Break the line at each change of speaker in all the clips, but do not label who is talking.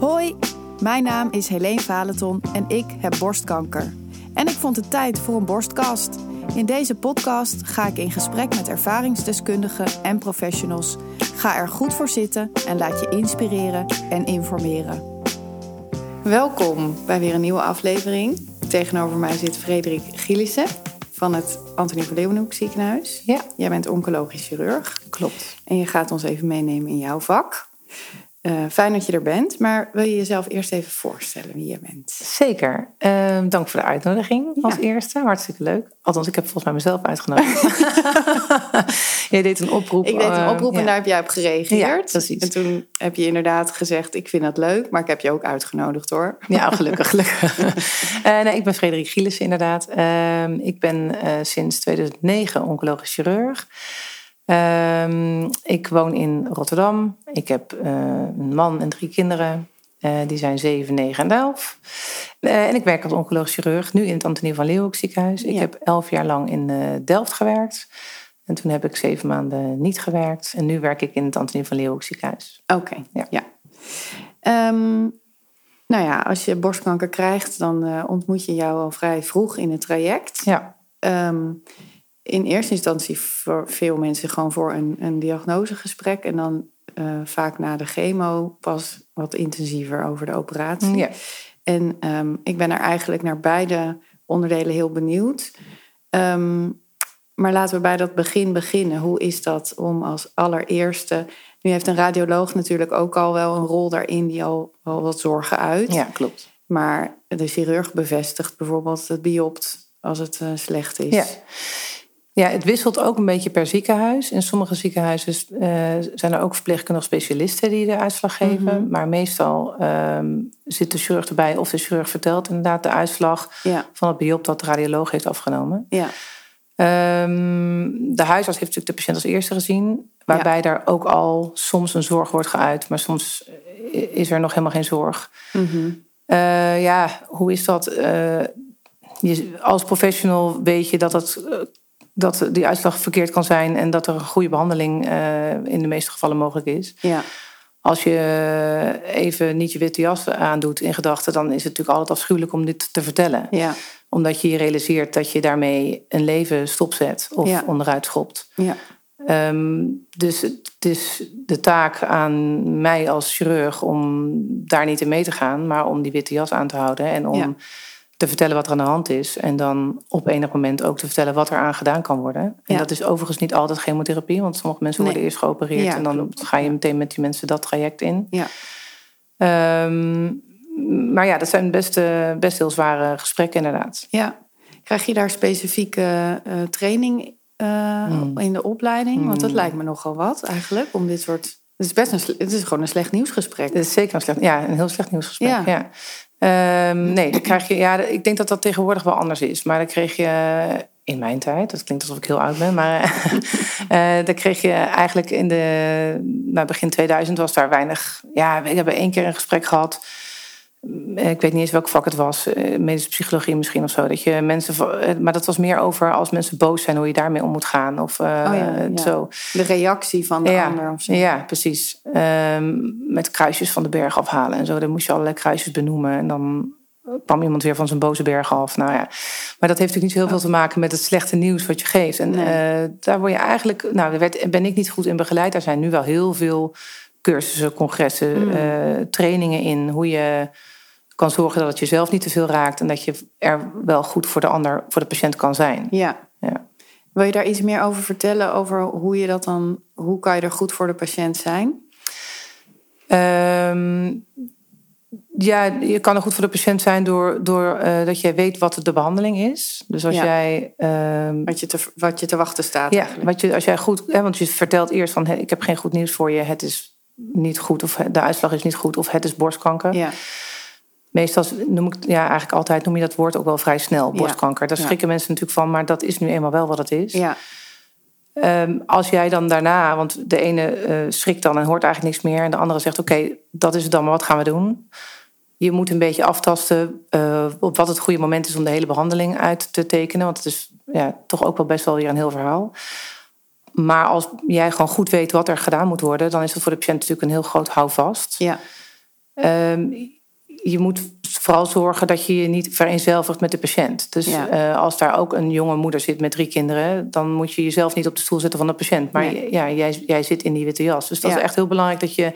Hoi, mijn naam is Helene Valenton en ik heb borstkanker. En ik vond het tijd voor een borstkast. In deze podcast ga ik in gesprek met ervaringsdeskundigen en professionals. Ga er goed voor zitten en laat je inspireren en informeren. Welkom bij weer een nieuwe aflevering. Tegenover mij zit Frederik Gielissen van het Antonie van Leeuwenhoek ziekenhuis.
Ja.
Jij bent oncologisch chirurg.
Klopt.
En je gaat ons even meenemen in jouw vak. Uh, fijn dat je er bent, maar wil je jezelf eerst even voorstellen wie je bent?
Zeker. Uh, dank voor de uitnodiging als ja. eerste. Hartstikke leuk. Althans, ik heb volgens mij mezelf uitgenodigd. Jij deed een oproep.
Ik deed een oproep uh, en ja. daar heb jij op gereageerd.
Ja.
En toen heb je inderdaad gezegd, ik vind dat leuk, maar ik heb je ook uitgenodigd hoor.
Ja, gelukkig, gelukkig. nee, ik ben Frederik Gielissen inderdaad. Ehm, ik ben sinds 2009 oncologisch chirurg. Um, ik woon in Rotterdam. Ik heb uh, een man en drie kinderen. Uh, die zijn 7, 9 en 11. Uh, en ik werk als oncologisch chirurg, nu in het Antonie van Leeuwenhoek ziekenhuis. Ik heb elf jaar lang in Delft gewerkt. En toen heb ik zeven maanden niet gewerkt. En nu werk ik in het Antonie van Leeuwenhoek ziekenhuis.
Oké, okay. ja. ja. Um, nou ja, als je borstkanker krijgt, dan ontmoet je jou al vrij vroeg in het traject.
Ja.
Um, in eerste instantie voor veel mensen gewoon voor een, een diagnosegesprek. En dan uh, vaak na de chemo pas wat intensiever over de operatie.
Ja.
En um, ik ben er eigenlijk naar beide onderdelen heel benieuwd. Um, maar laten we bij dat begin beginnen. Hoe is dat om als allereerste... Nu heeft een radioloog natuurlijk ook al wel een rol daarin... die al, al wat zorgen uit.
Ja, klopt.
Maar de chirurg bevestigt bijvoorbeeld het biopt als het uh, slecht is.
Ja. Ja, het wisselt ook een beetje per ziekenhuis. In sommige ziekenhuizen uh, zijn er ook verpleegkundige specialisten die de uitslag geven. Mm -hmm. Maar meestal um, zit de chirurg erbij of de chirurg vertelt inderdaad de uitslag
ja.
van het biop dat de radioloog heeft afgenomen.
Ja.
Um, de huisarts heeft natuurlijk de patiënt als eerste gezien. Waarbij ja. daar ook al soms een zorg wordt geuit. Maar soms is er nog helemaal geen zorg.
Mm -hmm.
uh, ja, hoe is dat? Uh, je, als professional weet je dat het dat die uitslag verkeerd kan zijn en dat er een goede behandeling uh, in de meeste gevallen mogelijk is.
Ja.
Als je even niet je witte jas aandoet in gedachten, dan is het natuurlijk altijd afschuwelijk om dit te vertellen.
Ja.
Omdat je je realiseert dat je daarmee een leven stopzet of
ja.
onderuit schopt.
Ja.
Um, dus het is de taak aan mij als chirurg om daar niet in mee te gaan, maar om die witte jas aan te houden en om.
Ja
te vertellen wat er aan de hand is. En dan op enig moment ook te vertellen wat er aan gedaan kan worden. En
ja.
dat is overigens niet altijd chemotherapie. Want sommige mensen
nee.
worden eerst geopereerd.
Ja,
en dan
klopt.
ga je meteen met die mensen dat traject in.
Ja.
Um, maar ja, dat zijn best, uh, best heel zware gesprekken inderdaad.
Ja. Krijg je daar specifieke uh, training uh,
Hmm.
in de opleiding? Want dat lijkt me nogal wat eigenlijk. Om dit soort... Het is, best een, het is gewoon een slecht nieuwsgesprek.
Het is zeker een slecht, ja, een heel slecht nieuwsgesprek.
Ja.
ja. Um, nee, dan krijg je, ja, ik denk dat dat tegenwoordig wel anders is. Maar dan kreeg je in mijn tijd, dat klinkt alsof ik heel oud ben, maar uh, dan kreeg je eigenlijk in de nou, begin 2000 was daar weinig. Ja, we hebben één keer een gesprek gehad. Ik weet niet eens welk vak het was, medische psychologie misschien of zo. Dat je mensen, maar dat was meer over als mensen boos zijn, hoe je daarmee om moet gaan. Of uh,
oh ja, ja.
zo.
De reactie van de
ja,
ander. Of zo.
Ja, precies. Um, met kruisjes van de berg afhalen en zo. Dan moest je allerlei kruisjes benoemen. En dan kwam iemand weer van zijn boze berg af. Nou ja. Maar dat heeft natuurlijk niet heel veel te maken met het slechte nieuws wat je geeft. En
nee.
uh, daar word je eigenlijk. Nou, daar werd, ben ik niet goed in begeleid. Daar zijn nu wel heel veel cursussen, congressen,
Hmm.
mm. uh, trainingen in. Hoe je kan zorgen dat het jezelf niet te veel raakt. En dat je er wel goed voor de ander, voor de patiënt kan zijn.
Ja.
ja.
Wil je daar iets meer over vertellen? Over hoe je dat dan. Hoe kan je er goed voor de patiënt zijn?
Um, ja, je kan er goed voor de patiënt zijn door, door uh, dat jij weet wat de behandeling is. Dus als
ja.
jij. Um,
wat, je te, wat je te wachten staat.
Ja, wat je, als jij goed. Hè, want je vertelt eerst van: ik heb geen goed nieuws voor je. Het is niet goed, of de uitslag is niet goed, of het is borstkanker.
Ja.
Meestal noem ik, ja, eigenlijk altijd noem je dat woord ook wel vrij snel, borstkanker. Daar schrikken mensen natuurlijk van, maar dat is nu eenmaal wel wat het is.
Ja.
Um, als jij dan daarna, want de ene uh, schrikt dan en hoort eigenlijk niks meer, en de andere zegt: Oké, okay, dat is het dan, maar wat gaan we doen? Je moet een beetje aftasten uh, op wat het goede moment is om de hele behandeling uit te tekenen. Want het is ja, toch ook wel best wel weer een heel verhaal. Maar als jij gewoon goed weet wat er gedaan moet worden, dan is dat voor de patiënt natuurlijk een heel groot houvast.
Ja.
ehm, je moet vooral zorgen dat je je niet vereenzelvigt met de patiënt. Dus
Ja.
eh, als daar ook een jonge moeder zit met drie kinderen, dan moet je jezelf niet op de stoel zetten van de patiënt. Maar
Nee.
ja, jij, jij zit in die witte jas. Dus dat
Ja.
is echt heel belangrijk dat je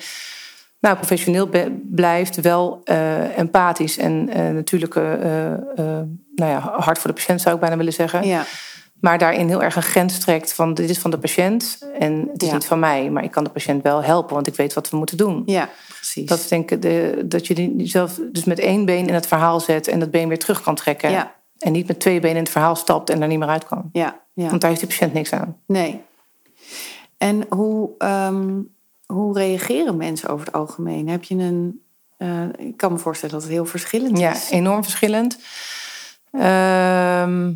nou, professioneel blijft, wel eh, empathisch en eh, natuurlijk nou ja, hard voor de patiënt zou ik bijna willen zeggen.
Ja,
Maar daarin heel erg een grens trekt van dit is van de patiënt en het is
Ja.
niet van mij. Maar ik kan de patiënt wel helpen, want ik weet wat we moeten doen.
ja precies.
Dat denk ik de, dat je jezelf dus met één been in het verhaal zet en dat been weer terug kan trekken.
Ja.
En niet met twee benen in het verhaal stapt en er niet meer uit kan.
ja, ja.
Want daar heeft die patiënt niks aan.
Nee. En hoe, ehm, hoe reageren mensen over het algemeen? Heb je een. eh, ik kan me voorstellen dat het heel verschillend
Ja,
is.
enorm verschillend. Ehm,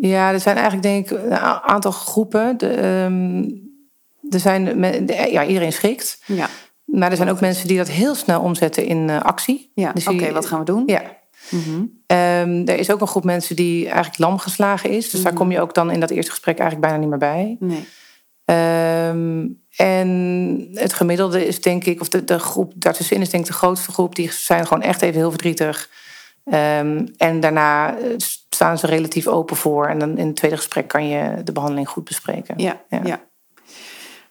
ja, er zijn eigenlijk denk ik een aantal groepen. De, ehm, er zijn, de- ja, iedereen schikt.
Ja,
Maar er zijn ook mensen die dat heel snel omzetten in eh, actie.
ja.
Dus
oké, wat gaan we doen?
Ja.
Mhm.
Ehm, er is ook een groep mensen die eigenlijk lam geslagen is. Dus daar
Mhm.
kom je ook dan in dat eerste gesprek eigenlijk bijna niet meer bij.
Nee.
Ehm, en het gemiddelde is denk ik, of de, de groep daartussenin is denk ik de grootste groep. Die zijn gewoon echt even heel verdrietig. En daarna eh, staan ze relatief open voor. En dan in het tweede gesprek kan je de behandeling goed bespreken.
Ja, ja.
Ja.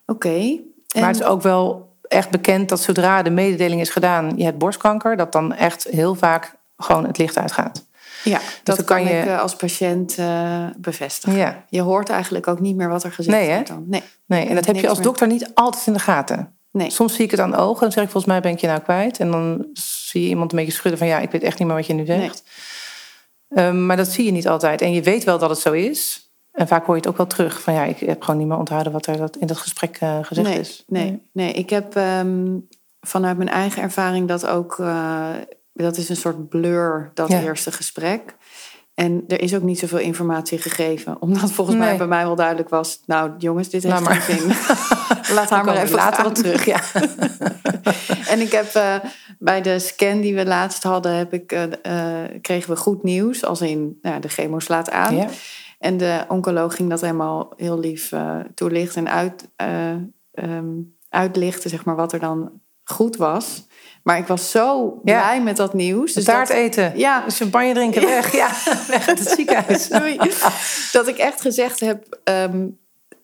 Oké.
Maar het is ook wel echt bekend dat zodra de mededeling is gedaan, je hebt borstkanker, dat dan echt heel vaak gewoon het licht uitgaat.
ja, dat
dan
kan
kan je-
ik eh, als patiënt eh, bevestigen.
Ja,
Je hoort eigenlijk ook niet meer wat er gezegd
Nee,
wordt dan. Nee,
nee, en dat heb je als
meer.
dokter niet altijd in de gaten.
nee.
Soms zie ik het aan de ogen en dan zeg ik volgens mij ben ik je nou kwijt. En dan zie je iemand een beetje schudden van ja, ik weet echt niet meer wat je nu zegt. Ehm, maar dat zie je niet altijd. En je weet wel dat het zo is. En vaak hoor je het ook wel terug van ja, ik heb gewoon niet meer onthouden wat er dat in dat gesprek eh, gezegd
nee,
is.
Nee, nee, ik heb ehm, vanuit mijn eigen ervaring dat ook... eh, dat is een soort blur, dat
Ja.
eerste gesprek. En er is ook niet zoveel informatie gegeven. Omdat volgens mij bij mij wel duidelijk was... nou jongens, dit heeft geen zin. Laat haar maar even
later wel terug. Ja.
En ik heb eh, bij de scan die we laatst hadden... Heb ik, eh, eh, kregen we goed nieuws. Als in, nou, de chemo slaat aan.
Ja.
En de oncoloog ging dat helemaal heel lief toelichten en uit, ehm, uitlichten, zeg maar, wat er dan goed was. Maar ik was zo
Ja.
blij met dat nieuws.
Dus
dat-
eten.
Ja.
Champagne drinken. Weg. Ja, weg uit het ziekenhuis.
Doei. dat ik echt gezegd heb. ehm,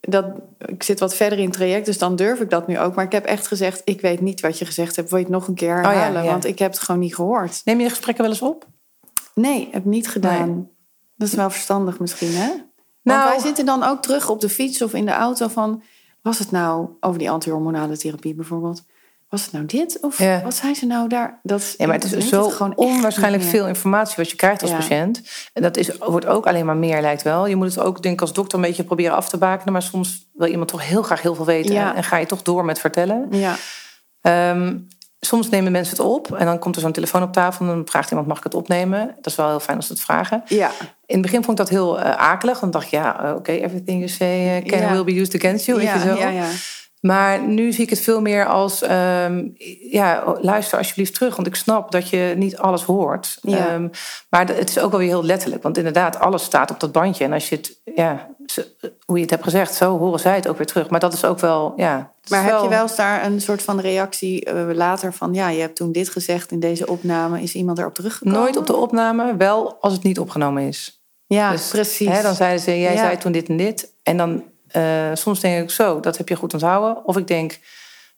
dat, ik zit wat verder in het traject, dus dan durf ik dat nu ook. Maar ik heb echt gezegd: Ik weet niet wat je gezegd hebt. Wil je het nog een keer
Oh ja,
herhalen? Want ik heb het gewoon niet gehoord.
Neem je de gesprekken wel eens op?
Nee, heb niet gedaan. Dat is wel verstandig misschien, hè? Want
Nou-
wij zitten dan ook terug op de fiets of in de auto van... was het nou over die antihormonale therapie bijvoorbeeld... was het nou dit of
Ja.
wat zijn ze nou daar? Dat,
Ja, maar het is zo
gewoon
onwaarschijnlijk veel informatie wat je krijgt als
Ja.
patiënt. En dat is, wordt ook alleen maar meer, lijkt wel. Je moet het ook, denk ik, als dokter een beetje proberen af te bakenen. Maar soms wil iemand toch heel graag heel veel weten.
Ja.
En ga je toch door met vertellen.
Ja,
Ehm, soms nemen mensen het op. En dan komt er zo'n telefoon op tafel. En dan vraagt iemand, mag ik het opnemen? Dat is wel heel fijn als ze het vragen.
ja,
In het begin vond ik dat heel eh, akelig. Dan dacht ik, ja, eh, oké, everything you say uh, can
Ja.
will be used against you.
ja,
je zo.
ja, ja.
Maar nu zie ik het veel meer als... ehm, ja, luister alsjeblieft terug. Want ik snap dat je niet alles hoort.
Ja.
Ehm, maar het is ook wel weer heel letterlijk. Want inderdaad, alles staat op dat bandje. En als je het... Ja, ze- hoe je het hebt gezegd, zo horen zij het ook weer terug. Maar dat is ook wel... Ja,
Maar heb je wel eens daar een soort van reactie eh, later van... ja, je hebt toen dit gezegd in deze opname. Is iemand erop teruggekomen?
Nooit op de opname, wel als het niet opgenomen is.
Ja,
Dus,
precies.
Hè, dan zeiden ze, jij
Ja.
zei toen dit en dit. En dan eh, soms denk ik zo, dat heb je goed onthouden. Of ik denk,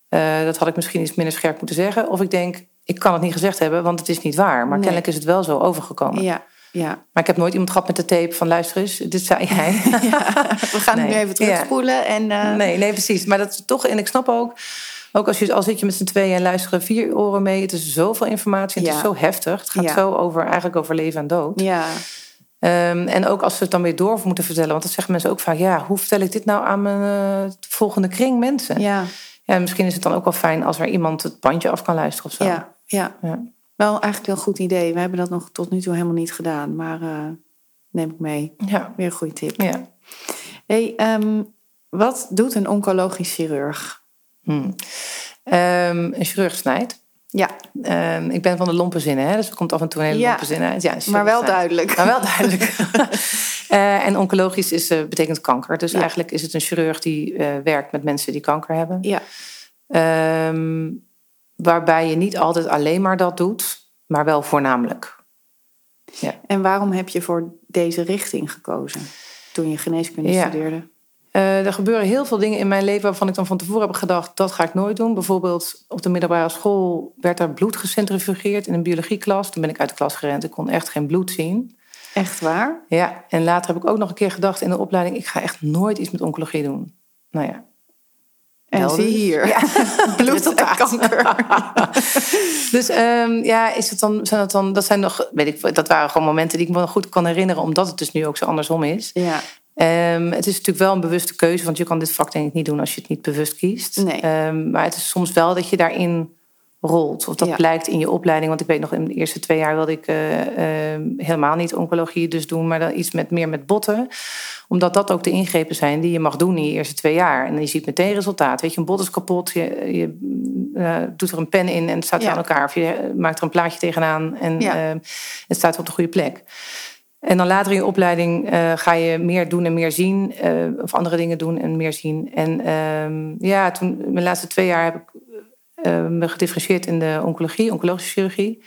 eh, dat had ik misschien iets minder scherp moeten zeggen. Of ik denk, ik kan het niet gezegd hebben, want het is niet waar. Maar
Nee.
kennelijk is het wel zo overgekomen.
Ja, ja.
Maar ik heb nooit iemand gehad met de tape van luister eens, dit zei jij.
We gaan het
Nee.
nu even terugspoelen. En, eh,
nee, nee, precies. Maar dat is toch, en ik snap ook, ook als je al zit je met z'n tweeën en luisteren vier oren mee. Het is zoveel informatie, het
Ja.
is zo heftig. Het gaat zo over, eigenlijk over leven en dood.
Ja,
Ehm, en ook als ze het dan weer door moeten vertellen. Want dat zeggen mensen ook vaak. Ja, hoe vertel ik dit nou aan mijn eh, volgende kring mensen? Ja.
ja,
misschien is het dan ook wel fijn als er iemand het bandje af kan luisteren of zo.
ja, ja.
Ja.
Wel eigenlijk een goed idee. We hebben dat nog tot nu toe helemaal niet gedaan. Maar eh, neem ik mee.
Ja.
Weer een goede tip.
ja.
Hey, ehm, wat doet een oncologisch chirurg?
Hm. Ehm, een chirurg snijdt.
Ja,
Ehm, ik ben van de lompe zinnen, hè? dus er komt af en toe een hele
Ja.
lompe zin uit. Ja,
maar wel duidelijk.
Maar wel duidelijk. Eh, en oncologisch is, eh, betekent kanker. Dus
Ja.
eigenlijk is het een chirurg die eh, werkt met mensen die kanker hebben.
Ja,
Ehm, waarbij je niet altijd alleen maar dat doet, maar wel voornamelijk.
Ja. En waarom heb je voor deze richting gekozen toen je geneeskunde studeerde?
Uh, er gebeuren heel veel dingen in mijn leven waarvan ik dan van tevoren heb gedacht, dat ga ik nooit doen. Bijvoorbeeld op de middelbare school werd er bloed gecentrifugeerd in een biologieklas. Toen ben ik uit de klas gerend, ik kon echt geen bloed zien.
Echt waar?
Ja, en later heb ik ook nog een keer gedacht in de opleiding, ik ga echt nooit iets met oncologie doen. Nou ja,
en zie hier, ja. bloed en kanker.
dus um, ja, is het dan, zijn dat dan, dat zijn nog, weet ik, dat waren gewoon momenten die ik me goed kan herinneren, omdat het dus nu ook zo andersom is. Ja. Um, het is natuurlijk wel een bewuste keuze, want je kan dit vak denk ik niet doen als je het niet bewust kiest. Nee. Um, maar het is soms wel dat je daarin rolt. Of dat blijkt in je opleiding. Want ik weet nog, in de eerste twee jaar wilde ik uh, uh, helemaal niet oncologie dus doen, maar dan iets met, meer met botten. Omdat dat ook de ingrepen zijn die je mag doen in je eerste twee jaar. En je ziet meteen resultaat. Weet je, een bot is kapot, je, je uh, doet er een pen in en het staat ja. aan elkaar. Of je maakt er een plaatje tegenaan en het staat op de goede plek. En dan later in je opleiding uh, ga je meer doen en meer zien. Uh, of andere dingen doen en meer zien. En uh, ja, toen, mijn laatste twee jaar heb ik uh, me gedifferentieerd in de oncologie, oncologische chirurgie.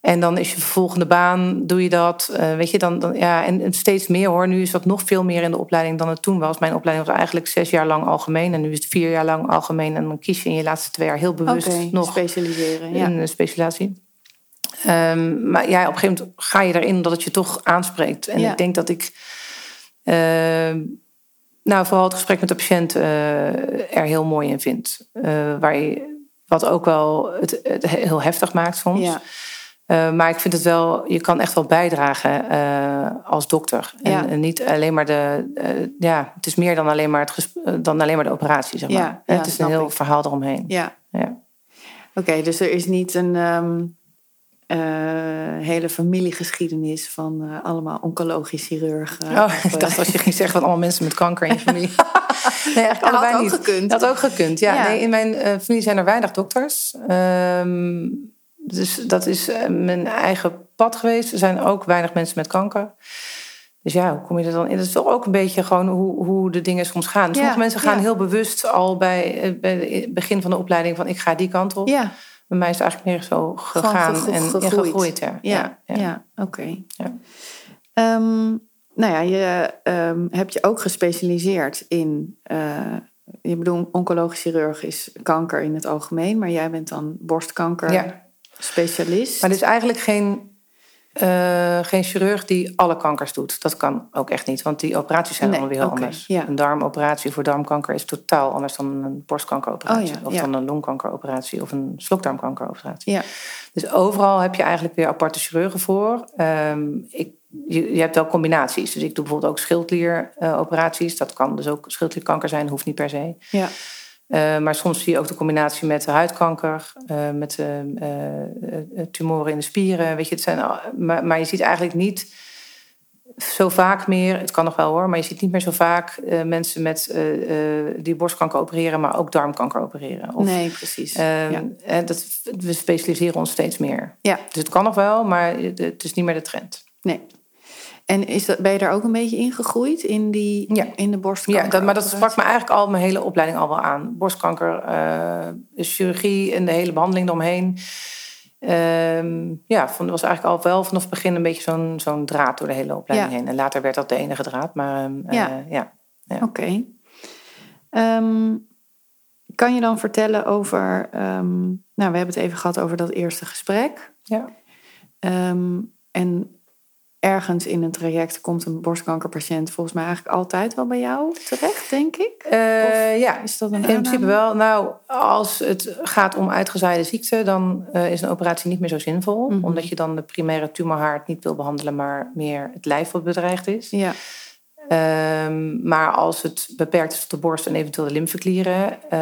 En dan is je volgende baan, doe je dat. Weet je, dan, dan, ja, en, steeds meer hoor. Nu is dat nog veel meer in de opleiding dan het toen was. Mijn opleiding was eigenlijk zes jaar lang algemeen. En nu is het vier jaar lang algemeen. En dan kies je in je laatste twee jaar heel bewust okay, nog
specialiseren. Ja.
In een specialisatie. Um, maar ja, op een gegeven moment ga je erin omdat het je toch aanspreekt. En ja. ik denk dat ik. Uh, nou, vooral het gesprek met de patiënt uh, er heel mooi in vind. Uh, waar je, wat ook wel het, het, heel heftig maakt soms. Ja. Uh, maar ik vind het wel, je kan echt wel bijdragen als dokter. En, ja. en, niet alleen maar de, ja, het is meer dan alleen maar, het dan alleen maar de operatie, zeg maar. Ja, het is een heel ik. verhaal eromheen.
Ja. ja. Oké, okay, dus er is niet een. Um uh, hele familiegeschiedenis van uh, allemaal oncologisch chirurgen.
Oh, ik dacht als je ging zeggen van allemaal mensen met kanker in je familie.
nee, allebei had ook niet. gekund.
Dat had ook gekund, ja. ja. Nee, in mijn uh, familie zijn er weinig dokters. Um, dus dat is mijn eigen pad geweest. Er zijn ook weinig mensen met kanker. Dus ja, hoe kom je er dan in? Dat is toch ook een beetje gewoon hoe, hoe de dingen soms gaan. Sommige mensen gaan heel bewust al bij, bij het begin van de opleiding van ik ga die kant op. Ja. Bij mij is het eigenlijk meer zo gegaan en gegroeid. gegroeid ja.
Ja, ja, ja. oké. Ja. Um, nou ja, je um, hebt je ook gespecialiseerd in. Uh, je bedoelt, oncologisch chirurg is kanker in het algemeen, maar jij bent dan borstkanker specialist.
Maar is eigenlijk geen uh, geen chirurg die alle kankers doet. Dat kan ook echt niet, want die operaties zijn nee, allemaal weer okay, anders. Ja. Een darmoperatie voor darmkanker is totaal anders dan een borstkankeroperatie. Oh, ja, of ja. dan een longkankeroperatie of een slokdarmkankeroperatie. Ja. Dus overal heb je eigenlijk weer aparte chirurgen voor. Um, ik, je, je, hebt wel combinaties. Dus ik doe bijvoorbeeld ook schildklieroperaties. Uh, dat kan dus ook schildklierkanker zijn, hoeft niet per se. Ja. Uh, maar soms zie je ook de combinatie met huidkanker, uh, met uh, tumoren in de spieren. Weet je, het zijn, maar, maar, je ziet eigenlijk niet zo vaak meer, het kan nog wel hoor, maar je ziet niet meer zo vaak mensen met, die borstkanker opereren, maar ook darmkanker opereren.
Of, nee, precies.
Ja. Dat, we specialiseren ons steeds meer. Ja. Dus het kan nog wel, maar het is niet meer de trend.
Nee. En is dat, ben je daar ook een beetje ingegroeid in, die, ja. in de borstkanker?
Ja, dat, maar dat sprak me eigenlijk al mijn hele opleiding al wel aan. Borstkanker, uh, chirurgie en de hele behandeling eromheen. Uh, ja, vond, was eigenlijk al wel vanaf het begin een beetje zo'n zo'n draad door de hele opleiding heen. En later werd dat de enige draad, maar uh, ja. ja.
ja. Oké. Okay. Um, ehm, kan je dan vertellen over... Nou, we hebben het even gehad over dat eerste gesprek. Ja. En ergens in een traject komt een borstkankerpatiënt volgens mij eigenlijk altijd wel bij jou terecht, denk ik?
Uh, ja, is dat een in principe wel. Nou, als het gaat om uitgezaaide ziekte, dan uh, is een operatie niet meer zo zinvol. Mm -hmm. Omdat je dan de primaire tumorhaard niet wil behandelen, maar meer het lijf wat bedreigd is. Ja. Um, maar als het beperkt is tot de borst en eventueel de lymfeklieren, uh,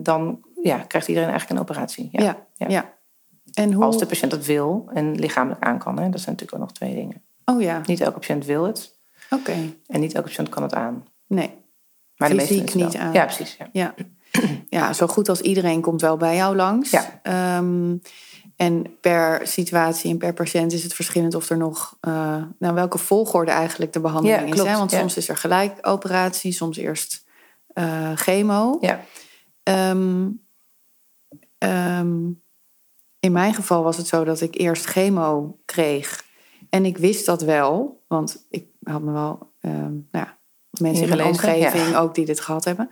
dan ja, krijgt iedereen eigenlijk een operatie. Ja. ja, ja. ja. En hoe... Als de patiënt dat wil en lichamelijk aan kan. Hè? Dat zijn natuurlijk wel nog twee dingen.
Oh ja.
Niet elke patiënt wil het.
Oké.
En niet elke patiënt kan het aan.
Nee.
Maar
de meeste niet aan.
Ja, precies. Ja.
ja. Ja. zo goed als iedereen komt wel bij jou langs. Ja. Um, en per situatie en per patiënt is het verschillend of er nog, uh, nou welke volgorde eigenlijk de behandeling ja, is. Hè? Want soms is er gelijk operatie, soms eerst uh, chemo. Ja. Um, ehm, in mijn geval was het zo dat ik eerst chemo kreeg. En ik wist dat wel, want ik had me wel, ehm, nou ja, mensen in mijn omgeving ook die dit gehad hebben.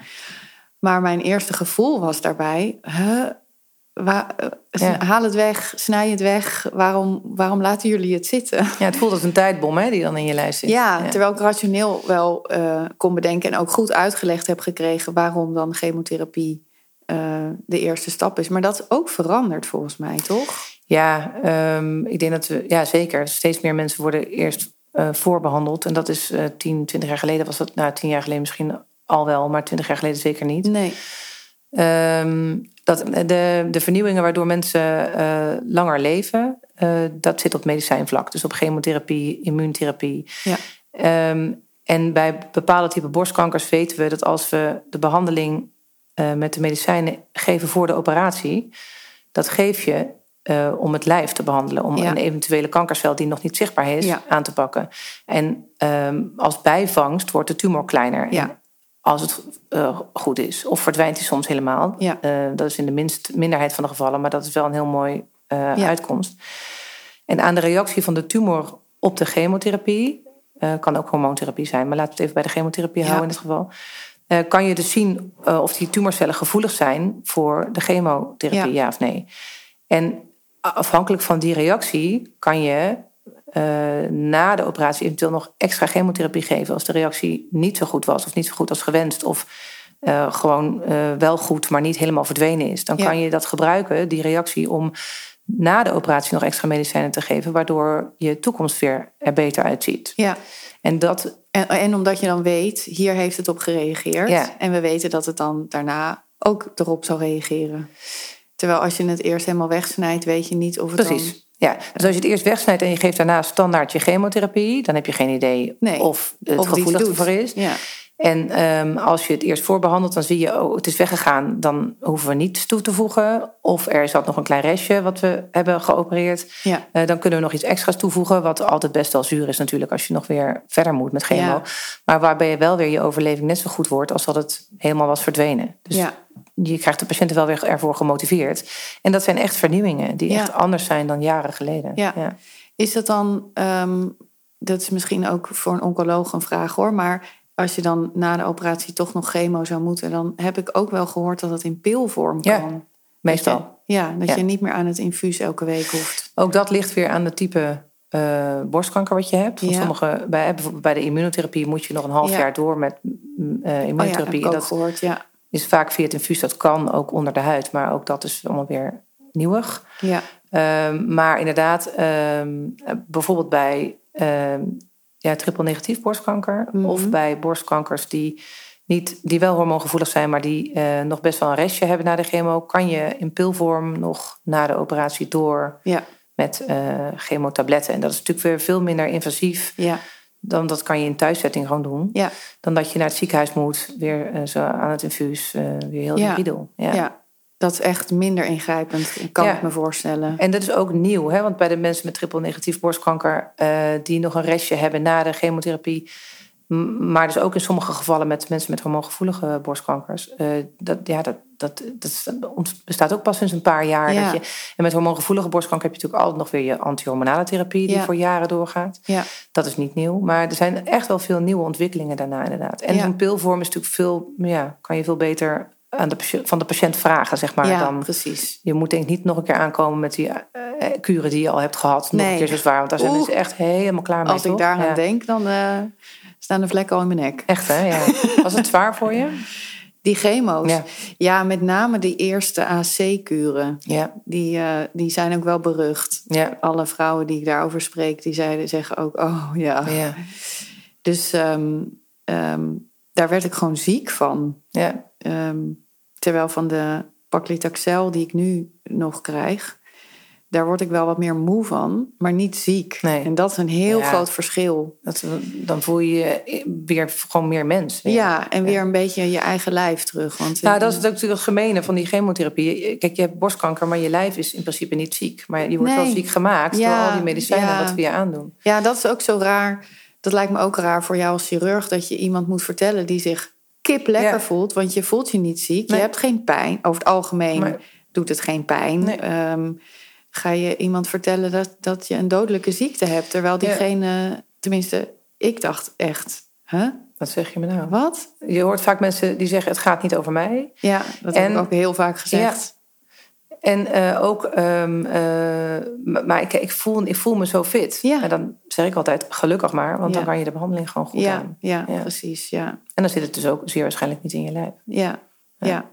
Maar mijn eerste gevoel was daarbij, huh, Waar, eh, Haal het weg, snij het weg. Waarom, waarom laten jullie het zitten?
Ja, het voelt als een tijdbom hè, die dan in je lijst zit.
Ja, terwijl ik rationeel wel uh, kon bedenken en ook goed uitgelegd heb gekregen waarom dan chemotherapie uh, de eerste stap is. Maar dat is ook veranderd volgens mij, toch?
Ja, um, ik denk dat we, ja zeker. Steeds meer mensen worden eerst uh, voorbehandeld. En dat is uh, 10, 20 jaar geleden was dat, nou 10 jaar geleden misschien al wel, maar 20 jaar geleden zeker niet.
Nee.
Um, dat de, de vernieuwingen waardoor mensen uh, langer leven, dat zit op medicijnvlak. Dus op chemotherapie, immuuntherapie.
Ja.
Um, en bij bepaalde type borstkankers weten we dat als we de behandeling met de medicijnen geven voor de operatie, dat geef je om het lijf te behandelen, om ja. een eventuele kankercel die nog niet zichtbaar is
ja.
aan te pakken. En um, als bijvangst wordt de tumor kleiner.
Ja
als het uh, goed is. Of verdwijnt hij soms helemaal. Uh, dat is in de minst, minderheid van de gevallen, maar dat is wel een heel mooi uitkomst. En aan de reactie van de tumor op de chemotherapie, kan ook hormoontherapie zijn, maar laten we het even bij de chemotherapie houden in dit geval. kan je dus zien of die tumorcellen gevoelig zijn voor de chemotherapie, ja of nee. En afhankelijk van die reactie kan je uh, na de operatie eventueel nog extra chemotherapie geven als de reactie niet zo goed was of niet zo goed als gewenst of uh, gewoon uh, wel goed, maar niet helemaal verdwenen is. Dan
Ja.
kan je dat gebruiken, die reactie, om na de operatie nog extra medicijnen te geven, waardoor je toekomst weer er beter uitziet.
Ja.
En dat,
En, en omdat je dan weet, hier heeft het op gereageerd.
Ja.
En we weten dat het dan daarna ook erop zal reageren. Terwijl als je het eerst helemaal wegsnijdt, weet je niet of het
precies. Ja, dus als je het eerst wegsnijdt en je geeft daarna standaard je chemotherapie, dan heb je geen idee
Nee.
of het
Of het iets
gevoelig
doet.
ervoor is.
dan... Ja.
En ehm, als je het eerst voorbehandelt, dan zie je, oh, het is weggegaan. Dan hoeven we niets toe te voegen. Of er zat nog een klein restje wat we hebben geopereerd.
Ja.
Eh, dan kunnen we nog iets extra's toevoegen. Wat altijd best wel zuur is natuurlijk als je nog weer verder moet met chemo.
Ja.
Maar waarbij wel weer je overleving net zo goed wordt als dat het helemaal was verdwenen. Dus
ja.
Je krijgt de patiënten wel weer ervoor gemotiveerd. En dat zijn echt vernieuwingen die
Ja.
echt anders zijn dan jaren geleden.
Ja. Is dat dan, ehm, dat is misschien ook voor een oncoloog een vraag hoor, maar als je dan na de operatie toch nog chemo zou moeten, dan heb ik ook wel gehoord dat het in pilvorm
Ja,
kan.
Meestal.
Dat je, ja, dat
Ja.
je niet meer aan het infuus elke week hoeft.
Ook dat ligt weer aan het type eh, borstkanker wat je hebt.
Ja.
sommige, bij, bijvoorbeeld bij de immunotherapie moet je nog een half
Ja.
jaar door met mm, eh,
Oh ja, heb
immunotherapie.
ook
dat
gehoord, ja.
Is vaak via het infuus. Dat kan ook onder de huid, maar ook dat is allemaal weer nieuwig.
Ja,
Ehm, maar inderdaad, ehm, bijvoorbeeld bij ehm, ja, triple negatief borstkanker
Mhm.
of bij borstkankers die, niet, die wel hormoongevoelig zijn, maar die eh, nog best wel een restje hebben na de chemo, kan je in pilvorm nog na de operatie door
ja,
met eh chemotabletten. En dat is natuurlijk weer veel minder invasief
ja,
dan dat kan je in thuiszetting gewoon doen.
ja,
Dan dat je naar het ziekenhuis moet, weer eh, zo aan het infuus, eh, weer heel
Ja.
die riedel.
ja. Dat is echt minder ingrijpend, kan
Ja.
ik me voorstellen.
En dat is ook nieuw, hè? want bij de mensen met triple negatief borstkanker, eh, die nog een restje hebben na de chemotherapie, maar dus ook in sommige gevallen met mensen met hormoongevoelige borstkankers, eh, dat, ja, dat, dat, dat bestaat ook pas sinds een paar jaar.
Ja.
Dat je, en met hormoongevoelige borstkanker heb je natuurlijk altijd nog weer je anti-hormonale therapie, die
Ja.
voor jaren doorgaat.
Ja,
Dat is niet nieuw, maar er zijn echt wel veel nieuwe ontwikkelingen daarna inderdaad. En een pilvorm is natuurlijk veel, ja, kan je veel beter aan de, van de patiënt vragen, zeg maar,
ja
dan
precies.
je moet denk ik niet nog een keer aankomen met die eh, kuren die je al hebt gehad. Nog
Nee.
een keer zo zwaar, want daar zijn
Oeh.
mensen echt helemaal klaar mee.
Als ik
toch?
daaraan
Ja.
denk, dan staan de vlekken al in mijn nek.
Echt hè, ja. Was het zwaar voor je?
Die chemo's.
Ja.
Ja, met name die eerste AC-kuren.
Ja,
Die, eh, die zijn ook wel berucht.
ja,
Alle vrouwen die ik daarover spreek, die zeiden, zeggen ook, oh ja.
ja.
Dus ehm, ehm, daar werd ik gewoon ziek van.
ja.
Ehm, terwijl van de paclitaxel die ik nu nog krijg, daar word ik wel wat meer moe van, maar niet ziek.
Nee.
En dat is een heel
Ja.
groot verschil.
Dat, dan voel je je weer gewoon meer mens. weer.
Ja, en weer een beetje je eigen lijf terug. Want
Nou, dat is natuurlijk het gemene van die chemotherapie. Kijk, je hebt borstkanker, maar je lijf is in principe niet ziek. Maar je wordt
Nee.
wel ziek gemaakt
Ja,
door al die medicijnen
ja.
wat we je aandoen.
Ja, dat is ook zo raar. Dat lijkt me ook raar voor jou als chirurg dat je iemand moet vertellen die zich kip lekker voelt, want je voelt je niet ziek.
Nee.
Je hebt geen pijn over het algemeen. Doet het geen pijn.
Nee.
Ehm, ga je iemand vertellen dat, dat je een dodelijke ziekte hebt, terwijl
Ja.
diegene, tenminste, ik dacht echt, huh?
Wat zeg je me nou?
Wat?
Je hoort vaak mensen die zeggen: het gaat niet over mij.
Ja, dat heb
En-
ik ook heel vaak gezegd.
En eh, ook, ehm, eh, maar ik, ik, voel, ik voel me zo fit.
Ja.
En dan zeg ik altijd: gelukkig maar, want dan
Ja.
kan je de behandeling gewoon goed
Ja,
aan.
ja,
Ja.
precies. Ja,
En dan zit het dus ook zeer waarschijnlijk niet in je lijf.
ja,
Ja.
ja.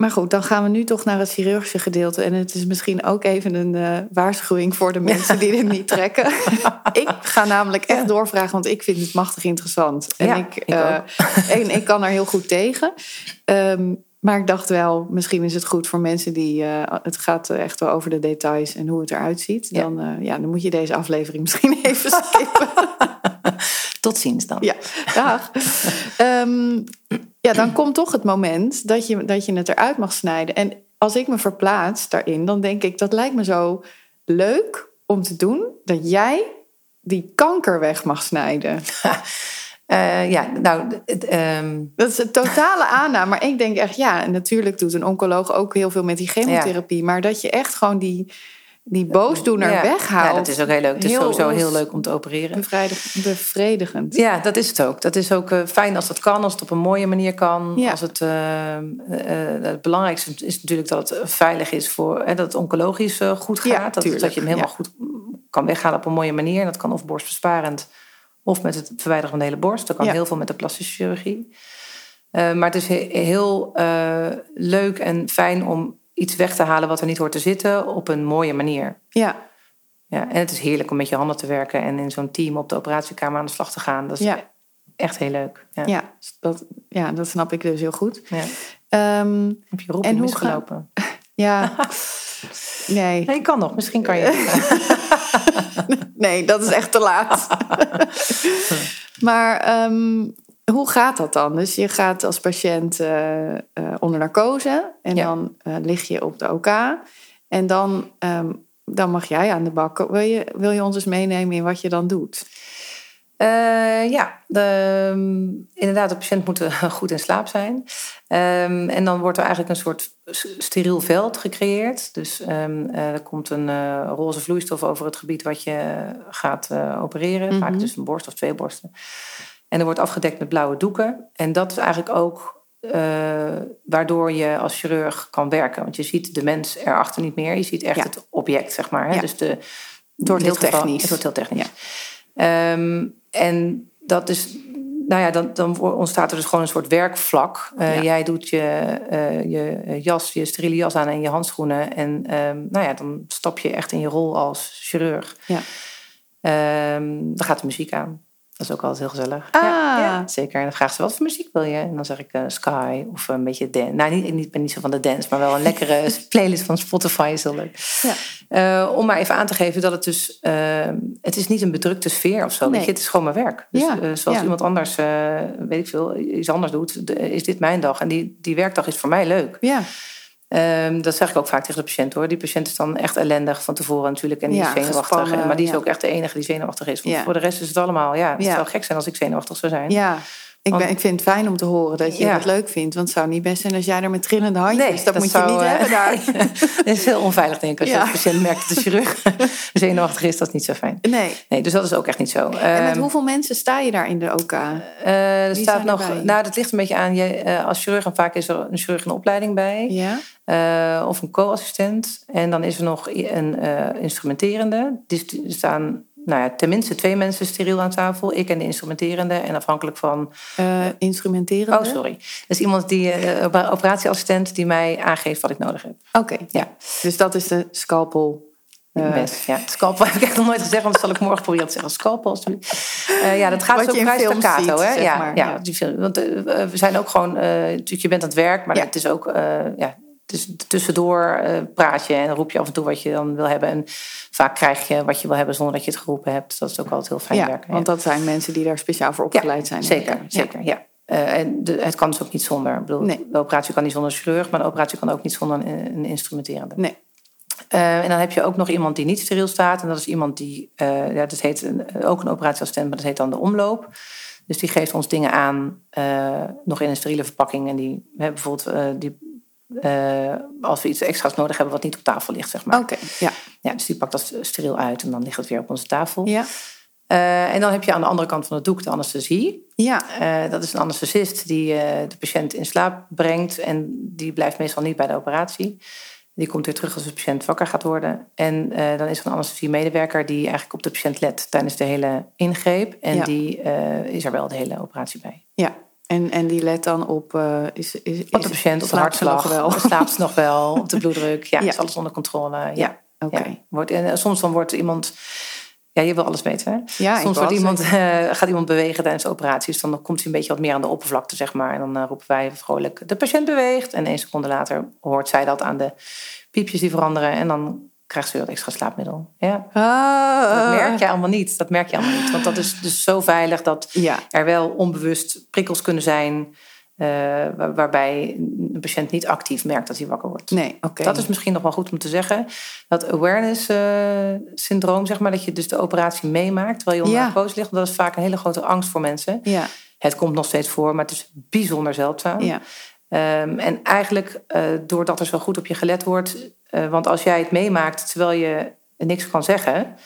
Maar goed, dan gaan we nu toch naar het chirurgische gedeelte. En het is misschien ook even een eh, waarschuwing voor de mensen die dit niet trekken. ik ga namelijk echt doorvragen, want ik vind het machtig interessant. En,
Ja,
ik,
ik
eh, en ik kan er heel goed tegen. Ehm, maar ik dacht wel, misschien is het goed voor mensen die... eh, het gaat echt wel over de details en hoe het eruit ziet. Dan, ja, dan moet je deze aflevering misschien even skippen.
Tot ziens dan.
Ja, dag. Ehm, ja, dan komt toch het moment dat je, dat je het eruit mag snijden. En als ik me verplaats daarin, dan denk ik, dat lijkt me zo leuk om te doen, dat jij die kanker weg mag snijden.
Eh, ja, nou, het, ehm,
Dat is een totale aanname. Maar ik denk echt, ja, natuurlijk doet een oncoloog ook heel veel met die chemotherapie. Maar dat je echt gewoon die, die boosdoener
ja.
weghaalt.
Ja, dat is ook heel leuk. Het is
Heel-
sowieso heel leuk om te opereren.
Bevrijdig- bevredigend.
Ja, dat is het ook. Dat is ook eh, fijn als dat kan, als het op een mooie manier kan.
Ja.
Als het, eh, het belangrijkste is natuurlijk dat het veilig is voor dat het oncologisch goed gaat. Dat, dat je hem helemaal goed kan weghalen op een mooie manier. En dat kan of borstbesparend of met het verwijderen van de hele borst. Dat kan heel veel met de plastische chirurgie. Maar het is he- heel leuk en fijn om iets weg te halen wat er niet hoort te zitten op een mooie manier.
Ja,
Ja, en het is heerlijk om met je handen te werken en in zo'n team op de operatiekamer aan de slag te gaan. Dat is
Ja.
echt heel leuk. Ja.
ja, dat, ja, dat snap ik dus heel goed.
Ja.
Ehm,
Heb je roep
En hoe
misgelopen?
ja, nee.
Nee, kan nog. Misschien kan je.
Nee, dat is echt te laat. maar ehm, hoe gaat dat dan? Dus je gaat als patiënt eh, onder narcose en
Ja.
dan eh, lig je op de OK. En dan, ehm, dan mag jij aan de bak. Wil je, wil je ons eens meenemen in wat je dan doet?
Ja, de, ehm, inderdaad, de patiënt moet goed in slaap zijn. Ehm, en dan wordt er eigenlijk een soort steriel veld gecreëerd. Dus er komt een roze vloeistof over het gebied wat je gaat opereren. Vaak
Mhm.
dus een borst of twee borsten. En er wordt afgedekt met blauwe doeken. En dat is eigenlijk ook eh, waardoor je als chirurg kan werken. Want je ziet de mens erachter niet meer. Je ziet echt
Ja.
het object, zeg maar. Hè?
Ja.
Dus de,
Het wordt heel technisch.
Het wordt heel technisch. Ehm, en dat is, nou ja, dan, dan ontstaat er dus gewoon een soort werkvlak. Eh. Jij doet je, eh, je jas, je steriele jas aan en je handschoenen. En ehm, nou ja, dan stap je echt in je rol als chirurg.
Ja.
Ehm, dan gaat de muziek aan. Dat is ook altijd heel gezellig.
Ah.
Ja, ja, zeker. En dan vraagt ze, wat voor muziek wil je? En dan zeg ik eh, Sky of een beetje dance. Nou, niet, ik ben niet zo van de dance, maar wel een lekkere playlist van Spotify is heel leuk.
Ja.
Eh, om maar even aan te geven dat het dus... eh, het is niet een bedrukte sfeer of zo.
Nee.
Weet je, het is gewoon mijn werk. Dus
Ja,
eh, zoals
ja.
iemand anders, weet ik veel, iets anders doet... is dit mijn dag. En die, die werkdag is voor mij leuk.
Ja,
Ehm, dat zeg ik ook vaak tegen de patiënt hoor. Die patiënt is dan echt ellendig van tevoren natuurlijk. En die
Ja,
is zenuwachtig. En, maar die is
ja.
ook echt de enige die zenuwachtig is. Want
Ja.
voor de rest is het allemaal... Ja, het zou gek zijn als ik zenuwachtig zou zijn.
ja. Ik, ben, ik vind het fijn om te horen dat je
Ja.
het leuk vindt. Want het zou niet best zijn als jij er met trillende handjes...
Nee,
dat,
dat
moet
zou,
je niet
eh,
hebben daar.
Het is heel onveilig denk ik. Als je
Ja.
als patiënt merkt dat de chirurg zenuwachtig is, dat is niet zo fijn.
Nee.
Nee, dus dat is ook echt niet zo.
En met
Ehm,
hoeveel mensen sta je daar in de OK?
eh, er staat nog,
erbij?
nou, dat ligt een beetje aan je. eh, als chirurg, en vaak is er een chirurg in opleiding bij.
Ja?
Of een co-assistent. En dan is er nog een instrumenterende. Er staan nou ja, tenminste twee mensen steriel aan tafel. Ik en de instrumenterende. En afhankelijk van...
Eh instrumenterende?
Oh, sorry. Is iemand die, eh, op- operatieassistent die mij aangeeft wat ik nodig heb.
Oké,
Ja.
dus dat is de scalpel. eh,
Best, ja. Scalpel heb ik echt nog nooit gezegd, want dat zal ik morgen proberen te zeggen. Scalpel. Eh, ja, dat gaat
Wat
zo
je
vrij staccato, hè?
zeg
ja,
maar,
ja, want we zijn ook gewoon... natuurlijk, je bent aan het werk, maar
Ja.
het is ook... ja, is tussendoor eh, praat je en dan roep je af en toe wat je dan wil hebben. En vaak krijg je wat je wil hebben zonder dat je het geroepen hebt. Dat is ook altijd heel fijn
ja,
werken.
want dat zijn mensen die daar speciaal voor opgeleid zijn.
Zeker,
Ja.
zeker, ja. Eh, en de, het kan dus ook niet zonder. Ik bedoel,
Nee.
De operatie kan niet zonder chirurg, maar de operatie kan ook niet zonder een, een instrumenterende.
Nee.
Eh, en dan heb je ook nog iemand die niet steriel staat. En dat is iemand die, eh, ja, dat heet een, ook een operatieassistent, maar dat heet dan de omloop. Dus die geeft ons dingen aan, nog in een steriele verpakking. En die, bijvoorbeeld, die eh, als we iets extra's nodig hebben wat niet op tafel ligt, zeg maar.
Oké, ja.
Ja, dus die pakt dat steriel uit en dan ligt het weer op onze tafel.
Ja.
Eh, en dan heb je aan de andere kant van het doek de anesthesie.
Ja.
Eh, dat is een anesthesist die de patiënt in slaap brengt. En die blijft meestal niet bij de operatie. Die komt weer terug als de patiënt wakker gaat worden. En dan is er een anesthesiemedewerker die eigenlijk op de patiënt let tijdens de hele ingreep. En
Ja.
die is er wel de hele operatie bij.
Ja. En, en die let dan op... eh, is, is,
Op de
is-
patiënt, op de
nog
hartslag,
wel?
slaapt nog wel, op de bloeddruk. Ja,
Ja.
is alles onder controle. Ja.
Oké.
Wordt, en eh, soms dan wordt iemand... Ja, je wil alles weten, hè?
Ja,
Soms wordt iemand, eh, gaat iemand bewegen tijdens de operatie. Dus dan komt hij een beetje wat meer aan de oppervlakte, zeg maar. En dan roepen wij vrolijk, de patiënt beweegt. En één seconde later hoort zij dat aan de piepjes die veranderen. En dan krijgt ze weer wat extra slaapmiddel. Ja,
Ah,
dat merk je allemaal niet. Dat merk je allemaal niet. Want dat is dus zo veilig dat
Ja.
er wel onbewust prikkels kunnen zijn... waar- waarbij een patiënt niet actief merkt dat hij wakker wordt.
Nee, oké.
Dat is misschien nog wel goed om te zeggen. Dat awareness eh, syndroom, zeg maar, dat je dus de operatie meemaakt terwijl je onder
Ja.
narcose ligt. Dat is vaak een hele grote angst voor mensen.
Ja,
Het komt nog steeds voor, maar het is bijzonder zeldzaam.
ja.
Ehm, en eigenlijk eh, doordat er zo goed op je gelet wordt. Eh, want als jij het meemaakt terwijl je niks kan zeggen,